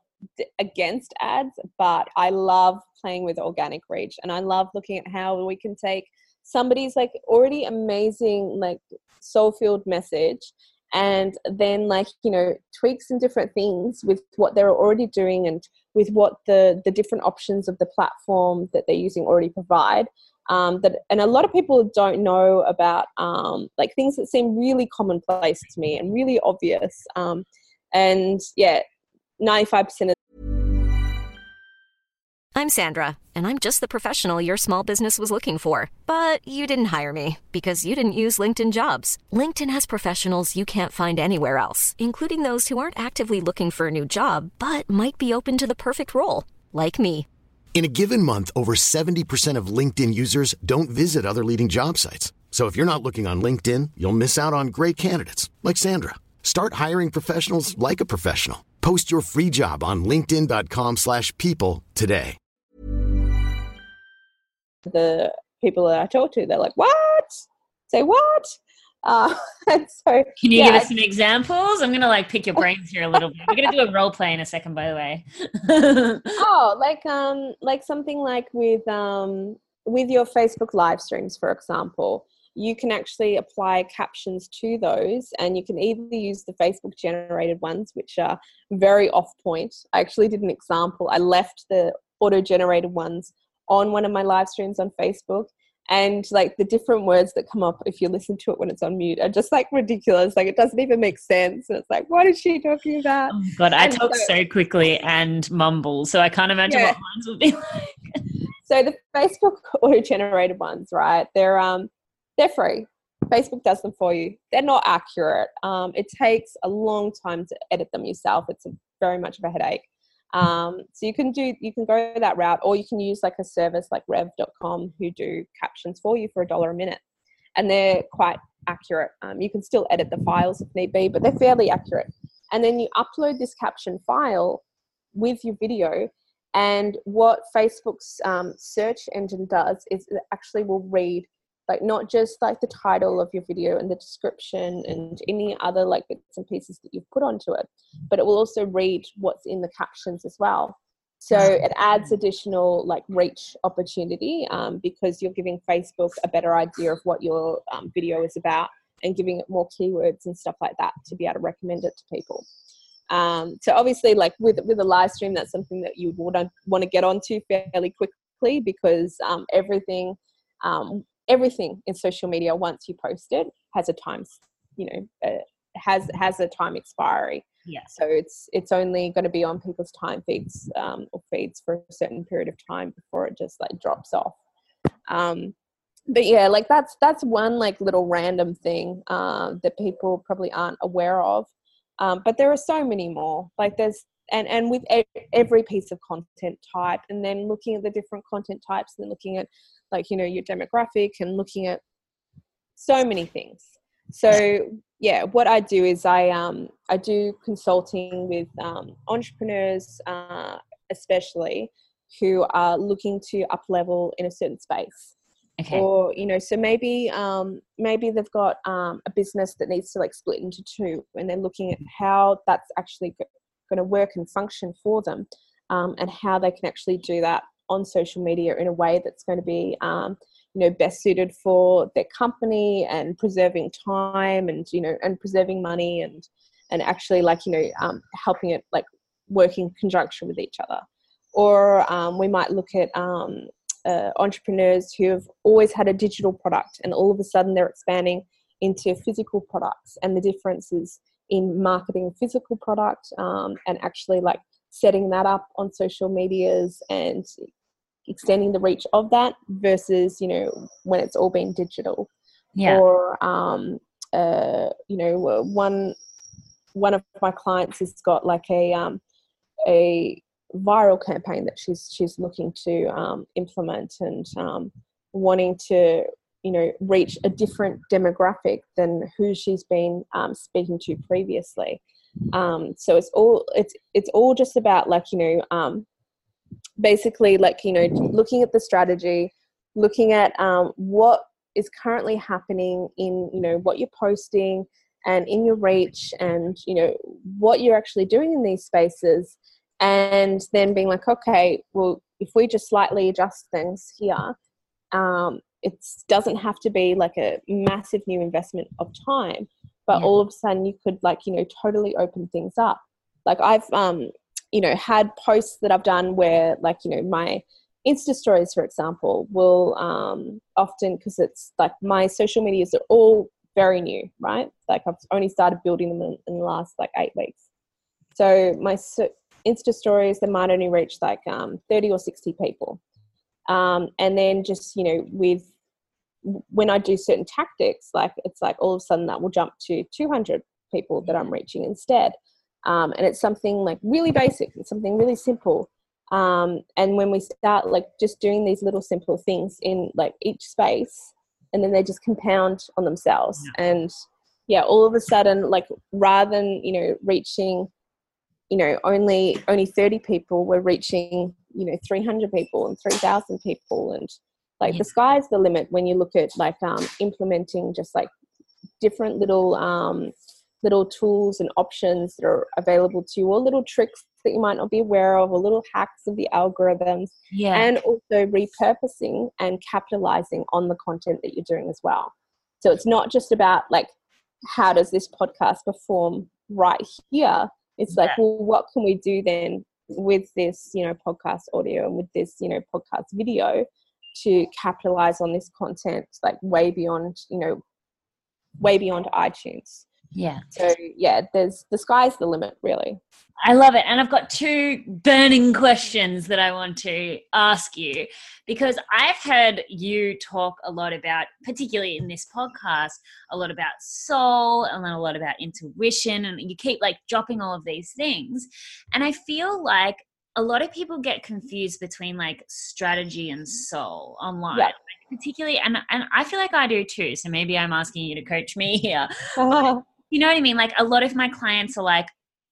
Speaker 2: against ads, but I love playing with organic reach, and I love looking at how we can take somebody's like already amazing like soul filled message and then like you know tweak some different things with what they're already doing and with what the the different options of the platform that they're using already provide um, that and a lot of people don't know about um, like things that seem really commonplace to me and really obvious um, and yeah 95% of
Speaker 3: i'm sandra and i'm just the professional your small business was looking for. But you didn't hire me because you didn't use linkedin jobs. Linkedin has professionals you can't find anywhere else including those who aren't actively looking for a new job but might be open to the perfect role like me
Speaker 4: in a given month over 70% of linkedin users don't visit other leading job sites so if you're not looking on linkedin you'll miss out on great candidates like sandra start hiring professionals like a professional post your free job on linkedin.com slash people today
Speaker 2: the people that I talk to, they're like, "What? Say what?" Uh, and so,
Speaker 1: can you yeah, give us some examples? I'm gonna like pick your brains here a little bit. We're gonna do a role play in a second, by the way.
Speaker 2: oh, like um, like something like with um, with your Facebook live streams, for example, you can actually apply captions to those, and you can either use the Facebook generated ones, which are very off point. I actually did an example. I left the auto generated ones on one of my live streams on Facebook and like the different words that come up if you listen to it when it's on mute are just like ridiculous. Like it doesn't even make sense. And it's like what is she talking about
Speaker 1: oh god i and talk so, so, quickly and mumble so i can't imagine yeah. what mine would be like.
Speaker 2: So the facebook auto generated ones right they're um they're free. Facebook does them for you. They're not accurate. Um it takes a long time to edit them yourself. It's a, very much of a headache um, so you can do you can go that route, or you can use like a service like Rev.com who do captions for you for a dollar a minute, and they're quite accurate. Um, you can still edit the files if need be, but they're fairly accurate. And then you upload this caption file with your video, and what Facebook's um, search engine does is it actually will read like not just like the title of your video and the description and any other like bits and pieces that you've put onto it but it will also read what's in the captions as well. So it adds additional like reach opportunity um, because you're giving facebook a better idea of what your um, video is about and giving it more keywords and stuff like that to be able to recommend it to people. Um, so obviously like with with a live stream that's something that you would want to get onto fairly quickly because um, everything um, everything in social media once you post it has a time you know uh, has has a time expiry.
Speaker 1: Yeah
Speaker 2: so it's it's only going to be on people's time feeds um, or feeds for a certain period of time before it just like drops off. Um, but yeah like that's that's one like little random thing uh, that people probably aren't aware of. Um, but there are so many more. Like there's and and with every piece of content type and then looking at the different content types and then looking at like you know your demographic and looking at so many things. So yeah what i do is i um i do consulting with um, entrepreneurs uh, especially who are looking to up level in a certain space.
Speaker 1: Okay.
Speaker 2: or you know so maybe um maybe they've got um a business that needs to like split into two and they're looking at how that's actually going to work and function for them um, and how they can actually do that on social media in a way that's going to be um, you know best suited for their company and preserving time and you know and preserving money and and actually like you know um, helping it like work in conjunction with each other. Or um, we might look at um, uh, entrepreneurs who have always had a digital product and all of a sudden they're expanding into physical products. And the differences in marketing physical product um, and actually like setting that up on social medias and extending the reach of that versus you know when it's all been digital
Speaker 1: Yeah.
Speaker 2: or um, uh, you know one one of my clients has got like a um, a viral campaign that she's she's looking to um, implement and um, wanting to you know reach a different demographic than who she's been um, speaking to previously um, so it's all it's it's all just about like you know um, basically like you know looking at the strategy looking at um, what is currently happening in you know what you're posting and in your reach and you know what you're actually doing in these spaces. And then being like okay well if we just slightly adjust things here um, it doesn't have to be like a massive new investment of time but
Speaker 1: Yeah.
Speaker 2: all of a sudden you could like you know totally open things up. Like i've um you know had posts that i've done where like you know my insta stories for example will um often because it's like my social medias are all very new right? Like i've only started building them in, in the last like eight weeks. So my so- insta stories they might only reach like um 30 or 60 people. Um and then just you know with when I do certain tactics, like it's like all of a sudden that will jump to 200 people that I'm reaching instead. Um, and it's something like really basic, it's something really simple. Um, and when we start like just doing these little simple things in like each space, and then they just compound on themselves. And yeah, all of a sudden, like rather than you know reaching, you know only only 30 people, we're reaching you know 300 people and 3,000 people and like
Speaker 1: Yeah.
Speaker 2: the sky's the limit when you look at like um, implementing just like different little um, little tools and options that are available to you or little tricks that you might not be aware of or little hacks of the algorithms
Speaker 1: Yeah.
Speaker 2: and also repurposing and capitalizing on the content that you're doing as well so it's not just about like how does this podcast perform right here it's like well what can we do then with this you know podcast audio and with this you know podcast video to capitalize on this content like way beyond you know way beyond itunes
Speaker 1: yeah.
Speaker 2: so yeah there's the sky's the limit really
Speaker 1: I love it. And I've got two burning questions that I want to ask you because I've heard you talk a lot about, particularly in this podcast, a lot about soul and then a lot about intuition. And you keep like dropping all of these things. And I feel like a lot of people get confused between like strategy and mm-hmm. soul online.
Speaker 2: Yeah.
Speaker 1: Like, particularly and and I feel like I do too. So maybe I'm asking you to coach me here you know what I mean? Like a lot of my clients are like,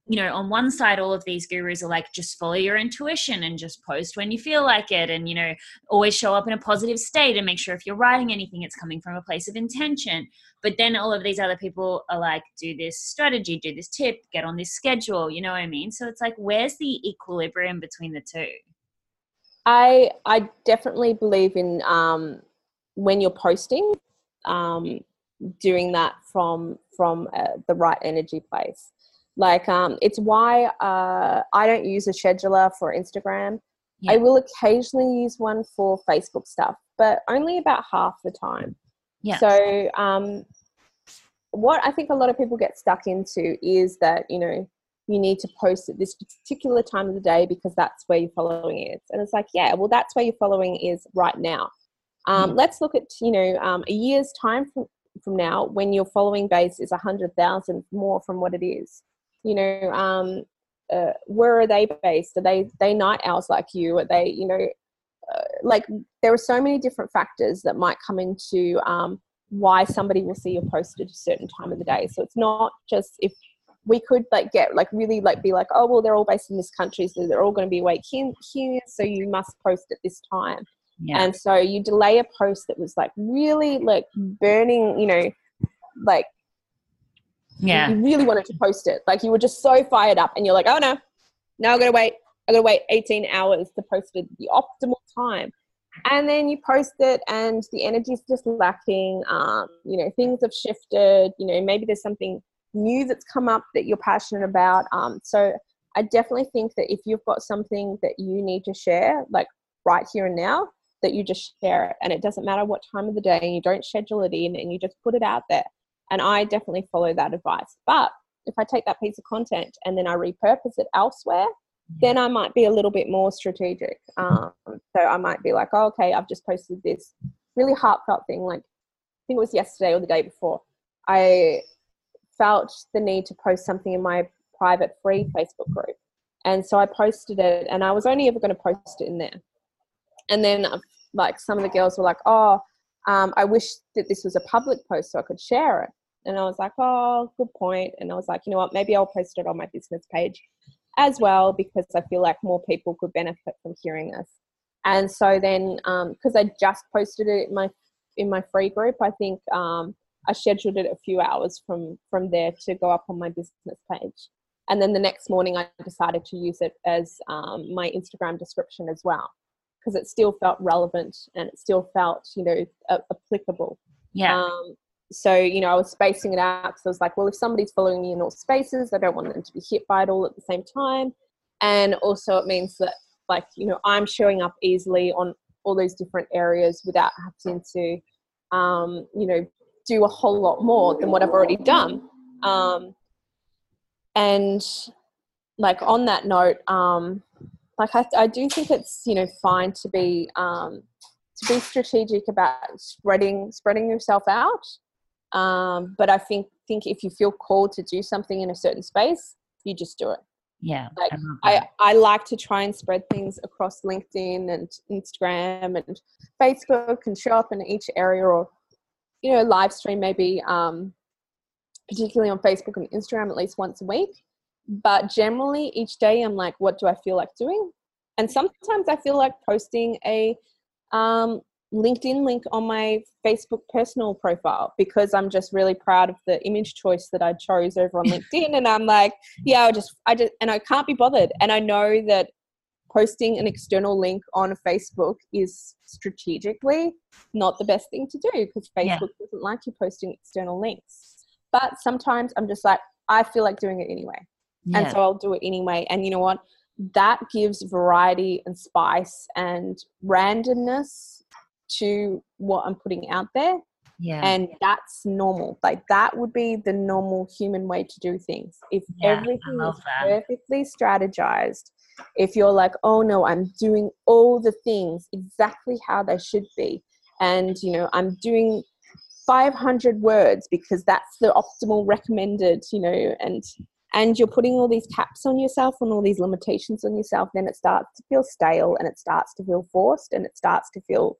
Speaker 1: you know, on one side, all of these gurus are like, just follow your intuition and just post when you feel like it. And, you know, always show up in a positive state and make sure if you're writing anything, it's coming from a place of intention. But then all of these other people are like, do this strategy, do this tip, get on this schedule. You know what I mean? So it's like, where's the equilibrium between the two?
Speaker 2: I I definitely believe in um, when you're posting, um, doing that from from uh, the right energy place. Like um, it's why uh, I don't use a scheduler for Instagram. I will occasionally use one for Facebook stuff, but only about half the time.
Speaker 1: Yeah.
Speaker 2: So um, what I think a lot of people get stuck into is that you know you need to post at this particular time of the day because that's where your following is. And it's like, yeah, well, that's where your following is right now. Um, Let's look at, you know, um, a year's time from, from now when your following base is 100,000 more from what it is. You know, um, uh, where are they based? Are they, they night owls like you? Are they, you know, uh, like there are so many different factors that might come into um, why somebody will see your post at a certain time of the day. So it's not just if we could like get like really like be like oh well they're all based in this country so they're all going to be awake here, here so you must post at this time
Speaker 1: Yeah.
Speaker 2: And so you delay a post that was like really like burning, you know, like
Speaker 1: yeah.
Speaker 2: you really wanted to post it. Like you were just so fired up and you're like, oh no, now I gotta wait. I gotta wait 18 hours to post it the optimal time. And then you post it and the energy's just lacking. Um, you know, things have shifted, you know, maybe there's something new that's come up that you're passionate about. Um, so I definitely think that if you've got something that you need to share, like right here and now, that you just share it. And it doesn't matter what time of the day, and you don't schedule it in, and you just put it out there. And I definitely follow that advice. But if I take that piece of content and then I repurpose it elsewhere, then I might be a little bit more strategic. Um, so I might be like, oh, okay, I've just posted this really heartfelt thing. Like, I think it was yesterday or the day before. I felt the need to post something in my private free Facebook group. And so I posted it, and I was only ever going to post it in there. And then, uh, like, some of the girls were like, oh, um, I wish that this was a public post so I could share it. And I was like, oh, good point. And I was like, you know what, maybe I'll post it on my business page as well because I feel like more people could benefit from hearing this. And so then, because um, I just posted it in my in my free group, I think um, I scheduled it a few hours from from there to go up on my business page. And then the next morning, I decided to use it as um, my Instagram description as well, because it still felt relevant and it still felt, you know, applicable.
Speaker 1: Yeah.
Speaker 2: Um, so, you know, I was spacing it out because I was like, well, if somebody's following me in all spaces, I don't want them to be hit by it all at the same time. And also, it means that, like, you know, I'm showing up easily on all those different areas without having to, um, you know, do a whole lot more than what I've already done. Um, and like on that note, um, like I, I do think it's you know fine to be um, to be strategic about spreading spreading yourself out. Um, but I think think if you feel called to do something in a certain space, you just do it.
Speaker 1: Yeah,
Speaker 2: like I, I, I like to try and spread things across LinkedIn and Instagram and Facebook and show up in each area or you know live stream maybe um, particularly on Facebook and Instagram at least once a week. But generally, each day I'm like, what do I feel like doing? And sometimes I feel like posting a um, LinkedIn link on my Facebook personal profile because I'm just really proud of the image choice that I chose over on LinkedIn. and I'm like, yeah, I just, I just, and I can't be bothered. And I know that posting an external link on Facebook is strategically not the best thing to do because Facebook yeah. doesn't like you posting external links. But sometimes I'm just like, I feel like doing it anyway. Yeah. And so I'll do it anyway. And you know what? That gives variety and spice and randomness to what I'm putting out there.
Speaker 1: Yeah.
Speaker 2: And that's normal. Like that would be the normal human way to do things. If yeah, everything is that. perfectly strategized, if you're like, oh no, I'm doing all the things exactly how they should be, and you know, I'm doing 500 words because that's the optimal recommended you know and and you're putting all these caps on yourself and all these limitations on yourself then it starts to feel stale and it starts to feel forced and it starts to feel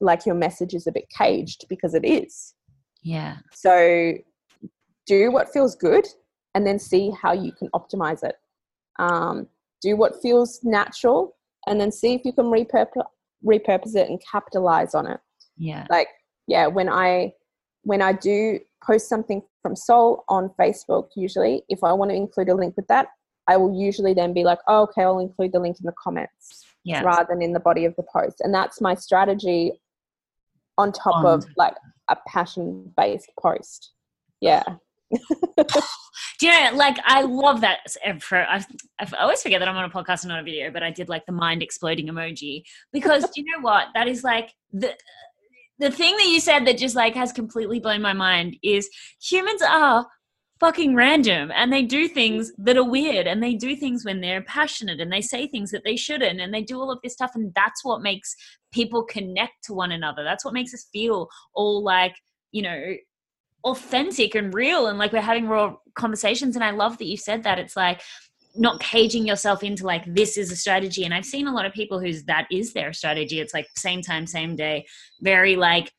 Speaker 2: like your message is a bit caged because it is.
Speaker 1: Yeah.
Speaker 2: So do what feels good and then see how you can optimize it. Um, do what feels natural and then see if you can repurpose repurpose it and capitalize on it.
Speaker 1: Yeah.
Speaker 2: Like yeah, when I when I do post something from Soul on Facebook, usually if I want to include a link with that, I will usually then be like, oh, okay, I'll include the link in the comments
Speaker 1: yes.
Speaker 2: rather than in the body of the post. And that's my strategy on top on. of like a passion based post. Yeah.
Speaker 1: do you know like i love that eh, for I, I always forget that i'm on a podcast and not a video but i did like the mind exploding emoji because do you know what that is like the the thing that you said that just like has completely blown my mind is humans are fucking random. And they do things that are weird and they do things when they're passionate and they say things that they shouldn't and they do all of this stuff and that's what makes people connect to one another. That's what makes us feel all like you know authentic and real and like we're having raw conversations. And i love that you said that. It's like not caging yourself into like this is a strategy. And i've seen a lot of people whose that is their strategy. It's like same time same day. Very like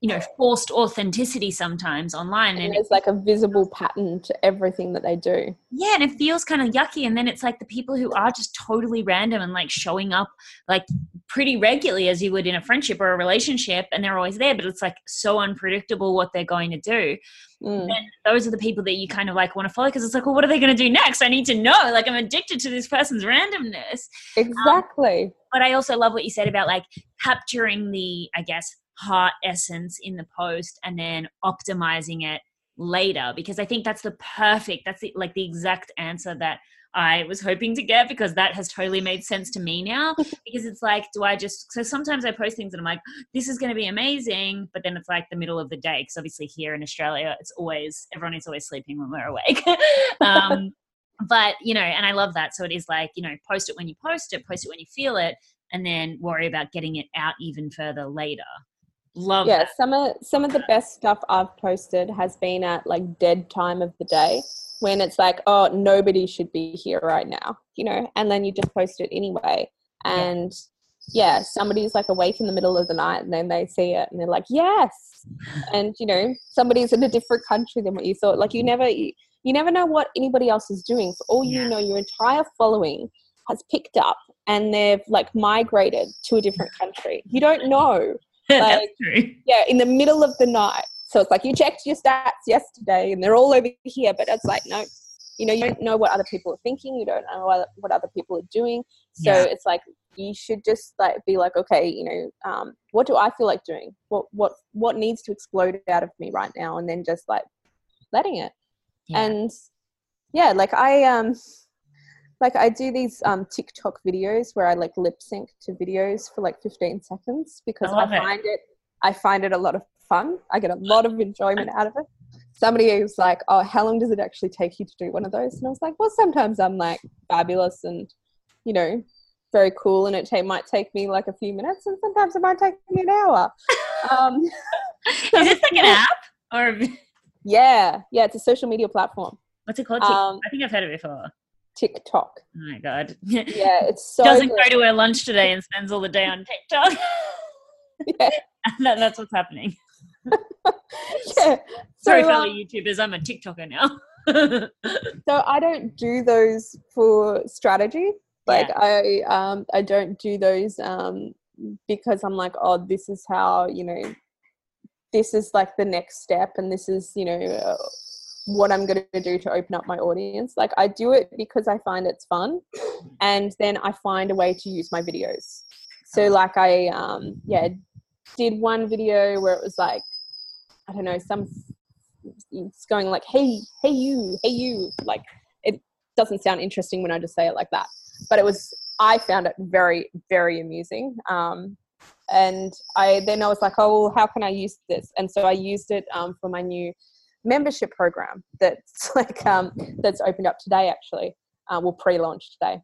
Speaker 1: you know forced authenticity sometimes online
Speaker 2: and
Speaker 1: and
Speaker 2: there's like a visible pattern to everything that they do.
Speaker 1: Yeah and it feels kind of yucky and then it's like the people who are just totally random and like showing up like pretty regularly as you would in a friendship or a relationship and they're always there but it's like so unpredictable what they're going to do.
Speaker 2: Mm.
Speaker 1: then those are the people that you kind of like want to follow because it's like well what are they going to do next? I need to know. Like i'm addicted to this person's randomness.
Speaker 2: Exactly.
Speaker 1: but I also love what you said about like capturing the, I guess, heart essence in the post and then optimizing it later because I think that's the perfect, that's the, like the exact answer that I was hoping to get because that has totally made sense to me now. because it's like, do I just, so sometimes I post things and I'm like, this is going to be amazing. But then it's like the middle of the day because obviously here in Australia, it's always, everyone is always sleeping when we're awake. um, but you know and i love that so it is like you know post it when you post it post it when you feel it and then worry about getting it out even further later love
Speaker 2: yeah
Speaker 1: that.
Speaker 2: some of some of the best stuff i've posted has been at like dead time of the day when it's like oh nobody should be here right now you know and then you just post it anyway. And yeah, somebody's like awake in the middle of the night and then they see it and they're like yes! And you know somebody's in a different country than what you thought. Like you never you, you never know what anybody else is doing. For all you know your entire following has picked up and they've like migrated to a different country. You don't know like- yeah, in the middle of the night. So it's like you checked your stats yesterday and they're all over here, but it's like, no, you know, you don't know what other people are thinking, you don't know what, what other people are doing. So
Speaker 1: Yeah.
Speaker 2: it's like you should just like be like, okay, you know, um, what do I feel like doing? What what what needs to explode out of me right now? And then just like letting it.
Speaker 1: Yeah.
Speaker 2: And yeah, like I um like I do these um TikTok videos where I like lip sync to videos for like 15 seconds because
Speaker 1: I
Speaker 2: I,
Speaker 1: love it.
Speaker 2: find it I find it a lot of fun. I get a lot of enjoyment out of it. Somebody was like, "Oh, how long does it actually take you to do one of those?" And I was like, "Well, sometimes I'm like fabulous and you know very cool, and it ta- might take me like a few minutes, and sometimes it might take me an hour." um,
Speaker 1: is this like an app or
Speaker 2: yeah, yeah, it's a social media platform,
Speaker 1: what's it called
Speaker 2: Um,
Speaker 1: i think i've heard it before oh
Speaker 2: TikTok.
Speaker 1: my god
Speaker 2: Yeah, it's so
Speaker 1: doesn't
Speaker 2: good.
Speaker 1: go to her lunch today and spends all the day on tiktok
Speaker 2: Yeah.
Speaker 1: that, that's what's happening
Speaker 2: yeah.
Speaker 1: sorry
Speaker 2: So,
Speaker 1: fellow
Speaker 2: um,
Speaker 1: youtubers i'm a tiktoker now
Speaker 2: so I don't do those for strategy. Like I um I don't do those um because I'm like, oh, this is how, you know, this is like the next step and this is, you know, uh, what I'm going to do to open up my audience. Like I do it because I find it's fun and then I find a way to use my videos. So like I um yeah, did one video where it was like I don't know, some it's going like, hey, hey you, hey you. Like it doesn't sound interesting when I just say it like that. But it was I found it very, very amusing. Um and I then I was like, oh well, how can I use this? And so I used it um, for my new membership program that's like um, that's opened up today actually. Uh, will pre-launch today.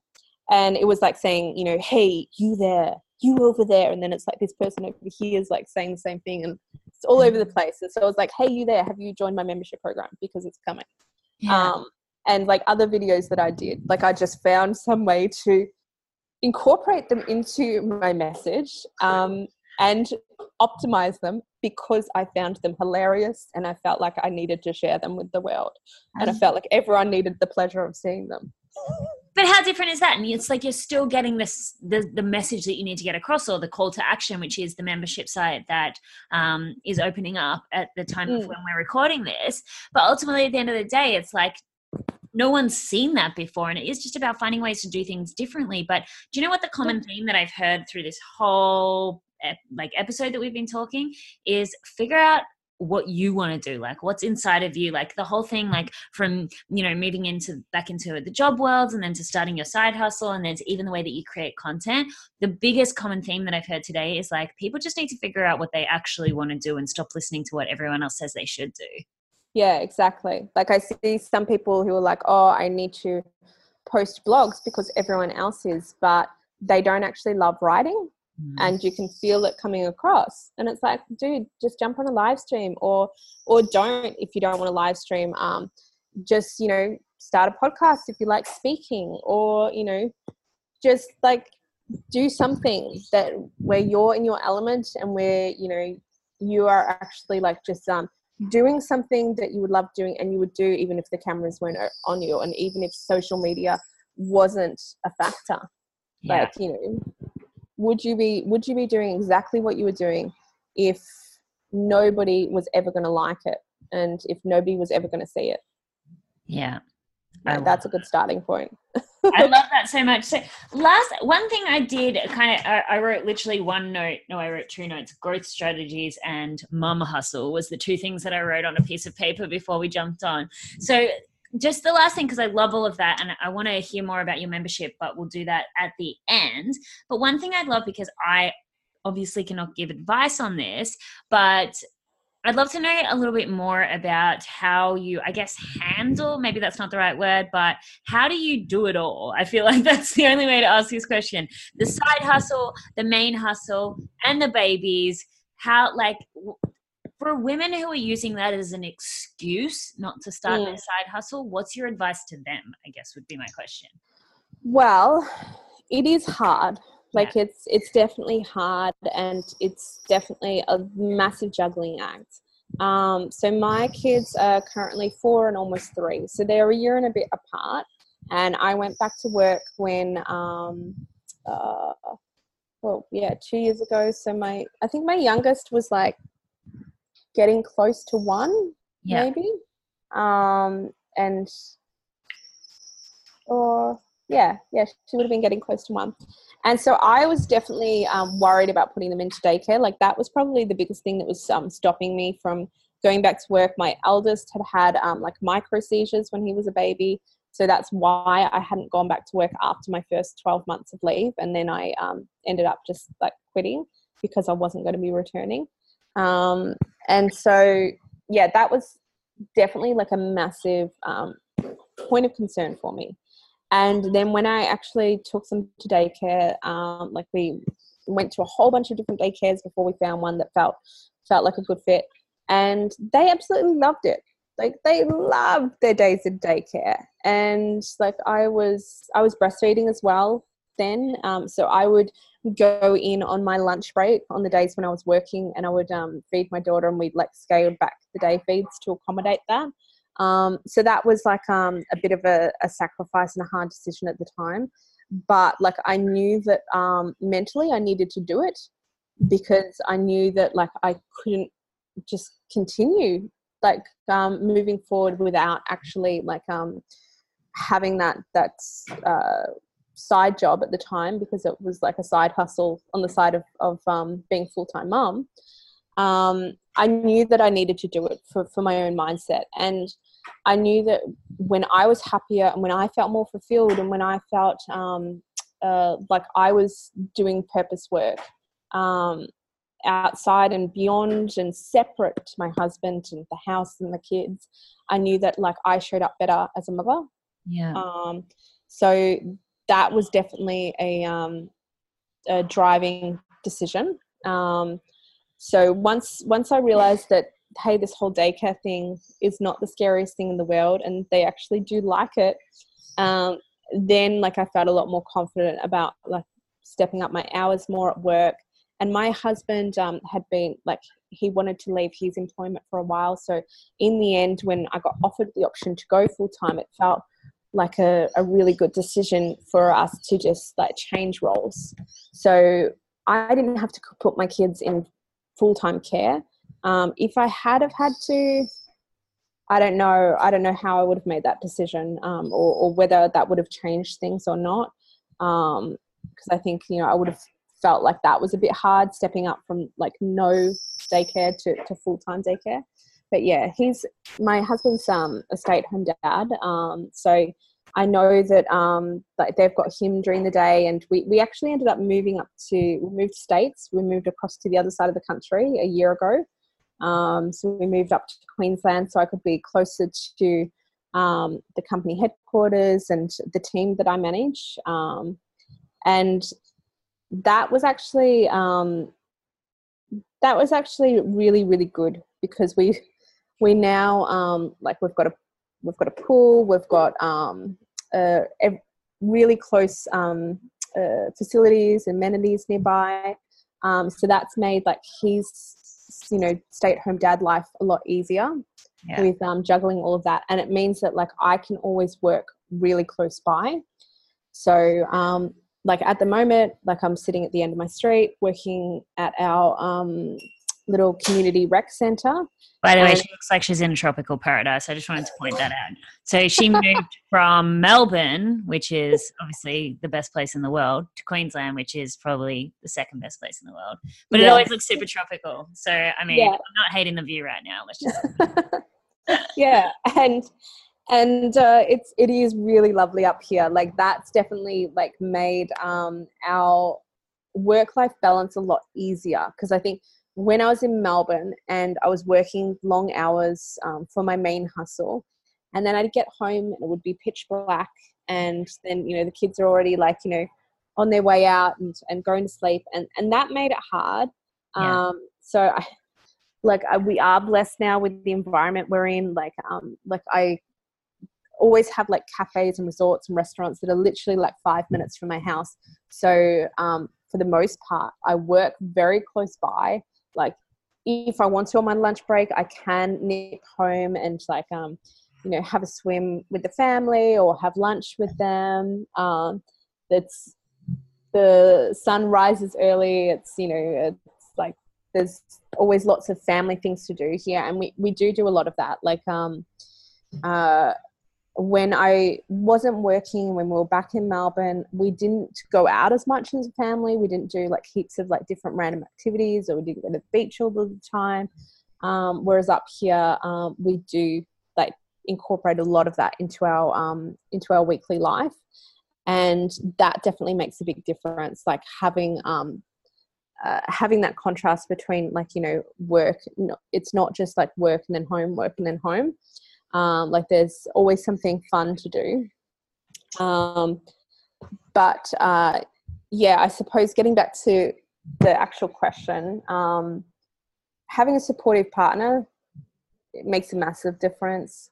Speaker 2: And it was like saying, you know, hey, you there, you over there, and then it's like this person over here is like saying the same thing, and it's all over the place. And so I was like, hey, you there, have you joined my membership program because it's coming? Um, and like other videos that I did, like I just found some way to incorporate them into my message um, and optimize them because I found them hilarious and I felt like I needed to share them with the world. And I felt like everyone needed the pleasure of seeing them.
Speaker 1: But how different is that? And it's like you're still getting this the, the message that you need to get across, or the call to action, which is the membership site that um, is opening up at the time of
Speaker 2: Mm.
Speaker 1: when we're recording this. But ultimately, at the end of the day, it's like no one's seen that before, and it is just about finding ways to do things differently. But do you know what the common theme that I've heard through this whole like episode that we've been talking is figure out what you want to do like what's inside of you like the whole thing like from you know moving into back into the job worlds and then to starting your side hustle and then to even the way that you create content. The biggest common theme that i've heard today is like people just need to figure out what they actually want to do and stop listening to what everyone else says they should do.
Speaker 2: Yeah, exactly. Like I see some people who are like, oh, I need to post blogs because everyone else is, but they don't actually love writing and you can feel it coming across. And it's like dude just jump on a live stream or or don't if you don't want to live stream. Um just you know start a podcast if you like speaking or you know just like do something that where you're in your element and where you know you are actually like just um doing something that you would love doing and you would do even if the cameras weren't on you and even if social media wasn't a factor. Yeah. like you know would you be would you be doing exactly what you were doing if nobody was ever going to like it and if nobody was ever going to see it
Speaker 1: yeah
Speaker 2: that's a good starting point
Speaker 1: I love that so much. So last one thing I did kind of I, I, wrote literally one note. No, I wrote two notes. Growth strategies and mum hustle was the two things that I wrote on a piece of paper before we jumped on. So just the last thing because I love all of that and I want to hear more about your membership, but we'll do that at the end. But one thing I'd love because I obviously cannot give advice on this, but I'd love to know a little bit more about how you, I guess, handle, maybe that's not the right word, but how do you do it all? I feel like that's the only way to ask this question. The side hustle, the main hustle, and the babies. How, like, for women who are using that as an excuse not to start mm. their side hustle, what's your advice to them? I guess would be my question.
Speaker 2: Well, it is hard like yeah. it's it's definitely hard and it's definitely a massive juggling act um, so my kids are currently four and almost three so they're a year and a bit apart and i went back to work when um, uh, well yeah two years ago so my i think my youngest was like getting close to one yeah. maybe um, and or yeah yeah she would have been getting close to one and so I was definitely um, worried about putting them into daycare. Like that was probably the biggest thing that was um, stopping me from going back to work. My eldest had had um, like micro seizures when he was a baby. So that's why I hadn't gone back to work after my first 12 months of leave. And then I um, ended up just like quitting because I wasn't going to be returning. Um, and so, yeah, that was definitely like a massive um, point of concern for me. And then when I actually took them to daycare, um, like we went to a whole bunch of different daycares before we found one that felt felt like a good fit, and they absolutely loved it. Like they loved their days in daycare, and like I was I was breastfeeding as well then, um, so I would go in on my lunch break on the days when I was working, and I would um, feed my daughter, and we'd like scale back the day feeds to accommodate that. Um, so that was like um, a bit of a, a, sacrifice and a hard decision at the time. But like I knew that um, mentally I needed to do it because I knew that like I couldn't just continue like um, moving forward without actually like um, having that that uh, side job at the time because it was like a side hustle on the side of, of um, being full-time mom um, I knew that I needed to do it for, for my own mindset. And I knew that when I was happier and when I felt more fulfilled and when I felt um, uh, like I was doing purpose work um, outside and beyond and separate to my husband and the house and the kids, I knew that like I showed up better as a mother.
Speaker 1: Yeah.
Speaker 2: Um, so that was definitely a, um, a driving decision. Um, so once once I realized that hey, this whole daycare thing is not the scariest thing in the world, and they actually do like it, um, then like I felt a lot more confident about like stepping up my hours more at work. And my husband um, had been like he wanted to leave his employment for a while. So in the end, when I got offered the option to go full time, it felt like a, a really good decision for us to just like change roles. So I didn't have to put my kids in full time care. Um, if I had have had to, I don't know. I don't know how I would have made that decision, um, or, or, whether that would have changed things or not. Because um, I think you know I would have felt like that was a bit hard stepping up from like no daycare to, to full time daycare. But yeah, he's my husband's um, a stay at home dad, um, so I know that um, like they've got him during the day, and we, we actually ended up moving up to we moved states. We moved across to the other side of the country a year ago. Um, so we moved up to Queensland so I could be closer to um, the company headquarters and the team that I manage. Um, and that was actually um, that was actually really really good because we we now um, like we've got a we've got a pool, we've got um, uh, really close um, uh, facilities, amenities nearby. Um, so that's made like his you know stay at home dad life a lot easier
Speaker 1: Yeah.
Speaker 2: with um, juggling all of that and it means that like i can always work really close by so um like at the moment like i'm sitting at the end of my street working at our um little community rec center
Speaker 1: By the way, she looks like she's in a tropical paradise. I just wanted to point that out. So she moved from Melbourne, which is obviously the best place in the world, to Queensland, which is probably the second best place in the world. But it always looks super tropical. So I mean,
Speaker 2: Yeah.
Speaker 1: I'm not hating the view right now. Let's just
Speaker 2: yeah and and uh, it's it is really lovely up here like that's definitely like made um our work life balance a lot easier because i think when i was in melbourne and i was working long hours um, for my main hustle and then i'd get home and it would be pitch black and then you know the kids are already like you know on their way out and, and going to sleep and and that made it hard
Speaker 1: Yeah.
Speaker 2: um so i like uh, we are blessed now with the environment we're in like um like i always have like cafes and resorts and restaurants that are literally like five minutes from my house so um for the most part i work very close by like if i want to on my lunch break i can nip home and like um you know have a swim with the family or have lunch with them. Um it's the sun rises early. It's you know it's like there's always lots of family things to do here and we, we do do a lot of that. Like um uh when I wasn't working, when we were back in Melbourne, we didn't go out as much as a family. We didn't do like heaps of like different random activities, or we didn't go to the beach all the time. Um, whereas up here, um, we do like incorporate a lot of that into our um, into our weekly life, and that definitely makes a big difference. Like having um, uh, having that contrast between like you know work, it's not just like work and then home, work and then home um, like there's always something fun to do. Um, but uh, yeah i suppose getting back to the actual question um, having a supportive partner it makes a massive difference.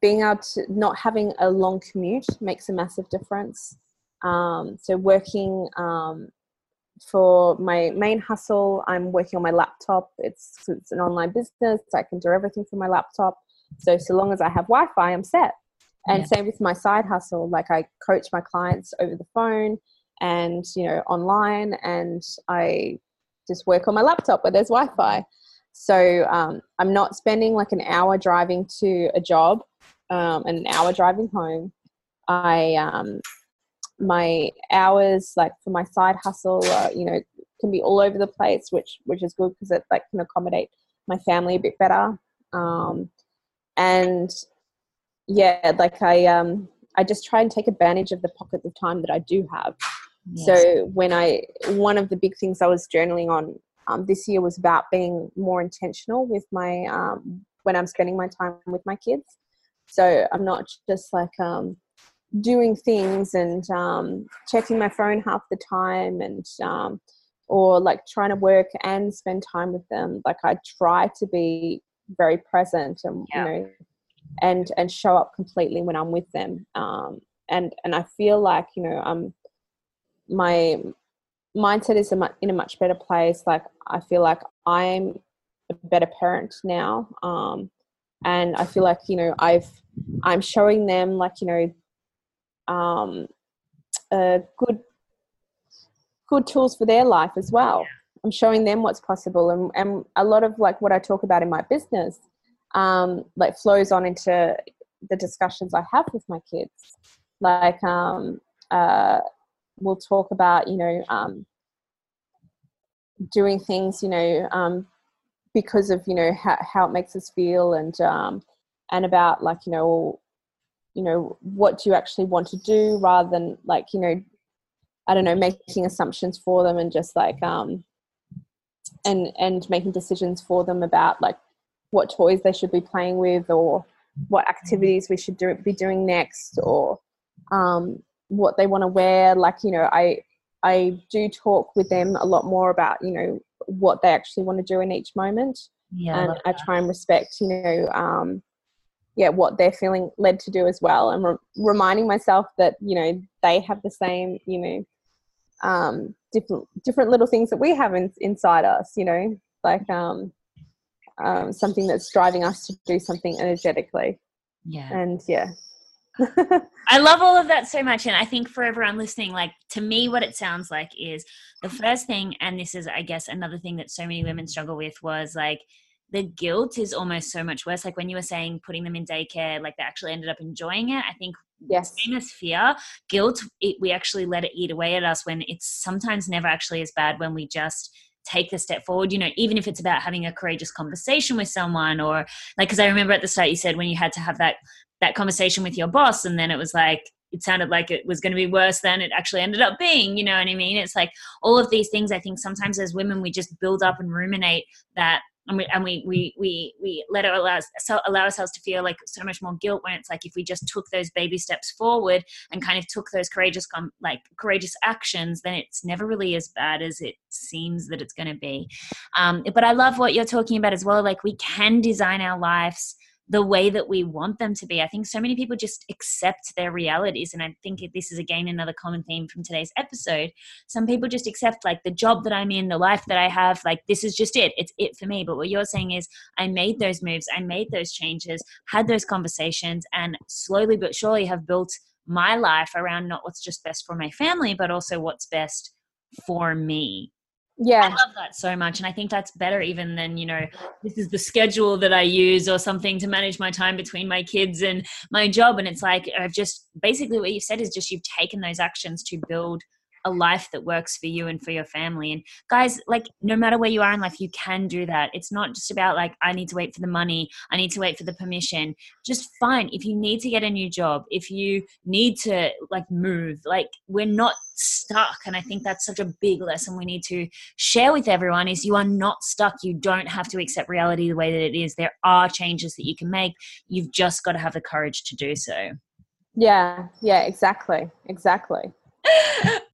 Speaker 2: Being able to not having a long commute makes a massive difference. Um, so working um, for my main hustle i'm working on my laptop. It's it's an online business. I can do everything from my laptop so so long as I have Wi-Fi, I'm set. And
Speaker 1: Yeah.
Speaker 2: same with my side hustle. Like I coach my clients over the phone and you know online, and I just work on my laptop where there's Wi-Fi. So um, I'm not spending like an hour driving to a job um, and an hour driving home. I um, my hours like for my side hustle, uh, you know, can be all over the place, which which is good because it like can accommodate my family a bit better. Um, and yeah like i um i just try and take advantage of the pockets of time that i do have.
Speaker 1: Yes.
Speaker 2: so when i one of the big things i was journaling on um, this year was about being more intentional with my um, when i'm spending my time with my kids. So i'm not just like um, doing things and um, checking my phone half the time and um, or like trying to work and spend time with them. Like i try to be very present and
Speaker 1: Yeah.
Speaker 2: you know and and show up completely when i'm with them. Um and and i feel like you know um my mindset is a in a much better place. Like i feel like i'm a better parent now. Um and i feel like you know i've i'm showing them like you know um uh, good good tools for their life as well i'm showing them what's possible. And, and a lot of like what i talk about in my business um like flows on into the discussions i have with my kids. Like um uh we'll talk about you know um doing things you know um because of you know how, how it makes us feel and um and about like you know you know what do you actually want to do rather than like you know i don't know making assumptions for them and just like um and and making decisions for them about like what toys they should be playing with or what activities we should do, be doing next or um, what they want to wear. Like you know i i do talk with them a lot more about you know what they actually want to do in each moment.
Speaker 1: Yeah, I
Speaker 2: and
Speaker 1: love
Speaker 2: I try and respect, you know, um, yeah, what they're feeling led to do as well, and re- reminding myself that you know they have the same, you know, um, different different little things that we have in, inside us, you know, like um, um, something that's driving us to do something energetically.
Speaker 1: Yeah.
Speaker 2: And yeah.
Speaker 1: I love all of that so much. And I think for everyone listening, like to me, what it sounds like is the first thing, and this is, I guess, another thing that so many women struggle with was like the guilt is almost so much worse. Like when you were saying putting them in daycare, like they actually ended up enjoying it. I think
Speaker 2: yes.
Speaker 1: as fear, guilt, it, we actually let it eat away at us when it's sometimes never actually as bad when we just take the step forward you know even if it's about having a courageous conversation with someone or like because i remember at the start you said when you had to have that that conversation with your boss and then it was like it sounded like it was going to be worse than it actually ended up being you know what i mean it's like all of these things i think sometimes as women we just build up and ruminate that and we and we we we, we let it allow, so allow ourselves to feel like so much more guilt when it's like if we just took those baby steps forward and kind of took those courageous like courageous actions then it's never really as bad as it seems that it's going to be. Um, but i love what you're talking about as well like we can design our lives the way that we want them to be. I think so many people just accept their realities. And I think this is again another common theme from today's episode. Some people just accept like the job that I'm in, the life that I have, like this is just it. It's it for me. But what you're saying is I made those moves, I made those changes, had those conversations, and slowly but surely have built my life around not what's just best for my family, but also what's best for me
Speaker 2: yeah.
Speaker 1: I love that so much and i think that's better even than you know this is the schedule that i use or something to manage my time between my kids and my job and it's like i've just basically what you've said is just you've taken those actions to build a life that works for you and for your family. And guys, like no matter where you are in life, you can do that. It's not just about like, I need to wait for the money, I need to wait for the permission. Just fine. If you need to get a new job, if you need to like move, like we're not stuck. And I think that's such a big lesson we need to share with everyone is you are not stuck. You don't have to accept reality the way that it is. There are changes that you can make. You've just got to have the courage to do so.
Speaker 2: Yeah, yeah, exactly. Exactly.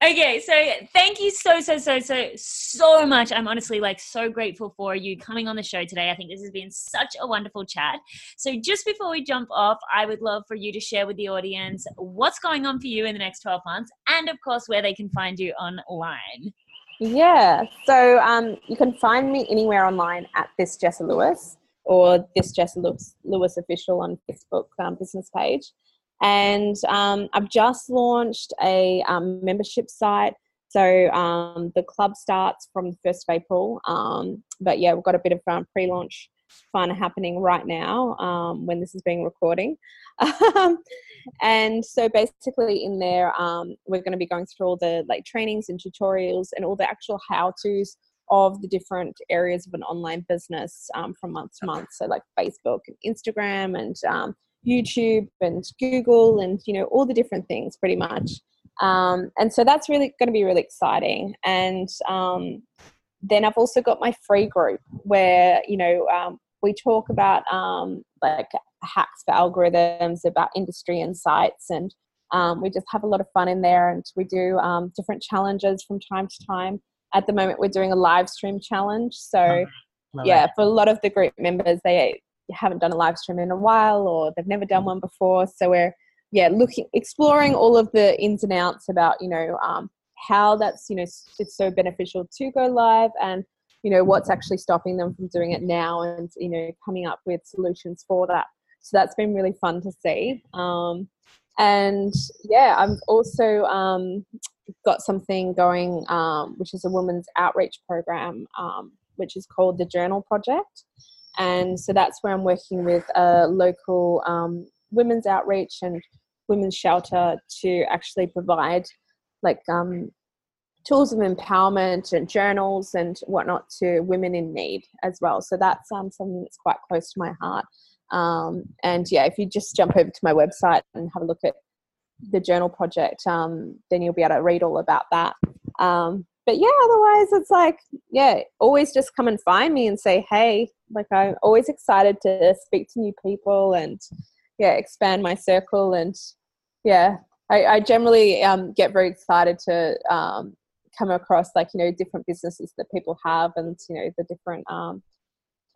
Speaker 1: Okay, so thank you so, so, so, so, so much. I'm honestly like so grateful for you coming on the show today. I think this has been such a wonderful chat. So, just before we jump off, I would love for you to share with the audience what's going on for you in the next 12 months and, of course, where they can find you online.
Speaker 2: Yeah, so um, you can find me anywhere online at this Jessa Lewis or this Jessa Lewis, Lewis official on Facebook um, business page. And um, I've just launched a um, membership site. So um, the club starts from the 1st of April. Um, but yeah, we've got a bit of um, pre launch fun happening right now um, when this is being recording. and so basically in there, we're going to be going through all the like trainings and tutorials and all the actual how to's of the different areas of an online business um, from month to month. So, like Facebook and Instagram and um, YouTube and Google and you know all the different things pretty much. Um, and so that's really going to be really exciting. And um, then I've also got my free group where you know um, we talk about um, like hacks for algorithms, about industry insights, and um, we just have a lot of fun in there. And we do um, different challenges from time to time. At the moment, we're doing a live stream challenge. So. Love yeah, it. for a lot of the group members, they haven't done a live stream in a while or they've never done one before. So we're yeah looking exploring all of the ins and outs about you know um, how that's you know it's so beneficial to go live and you know what's actually stopping them from doing it now and you know coming up with solutions for that. So that's been really fun to see. Um, and yeah, I've also um, got something going, um, which is a women's outreach program, um, which is called the Journal Project. And so that's where I'm working with a local um, women's outreach and women's shelter to actually provide like um, tools of empowerment and journals and whatnot to women in need as well. So that's um, something that's quite close to my heart. Um, and yeah, if you just jump over to my website and have a look at the journal project, um, then you'll be able to read all about that. Um, but yeah, otherwise it's like, yeah, always just come and find me and say, hey, like I'm always excited to speak to new people and yeah, expand my circle. And yeah, I, I generally um, get very excited to um, come across like, you know, different businesses that people have and, you know, the different um,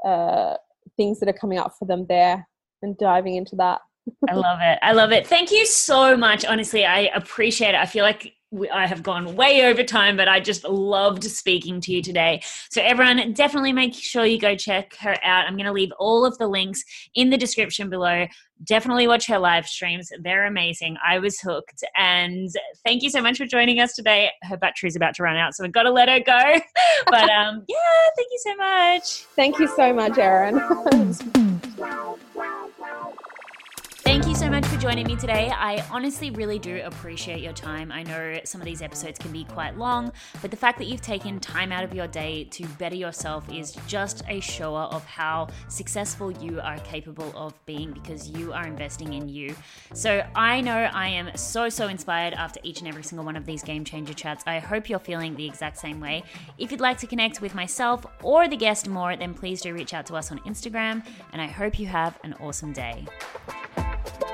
Speaker 2: uh, things that are coming up for them there and diving into that.
Speaker 1: I love it. I love it. Thank you so much. Honestly, I appreciate it. I feel like I have gone way over time, but I just loved speaking to you today. So, everyone, definitely make sure you go check her out. I'm going to leave all of the links in the description below. Definitely watch her live streams. They're amazing. I was hooked. And thank you so much for joining us today. Her battery's about to run out, so we've got to let her go. but um, yeah, thank you so much.
Speaker 2: Thank you so much, Erin.
Speaker 1: Thank you so much for joining me today. I honestly really do appreciate your time. I know some of these episodes can be quite long, but the fact that you've taken time out of your day to better yourself is just a shower of how successful you are capable of being because you are investing in you. So I know I am so, so inspired after each and every single one of these game changer chats. I hope you're feeling the exact same way. If you'd like to connect with myself or the guest more, then please do reach out to us on Instagram, and I hope you have an awesome day. Bye.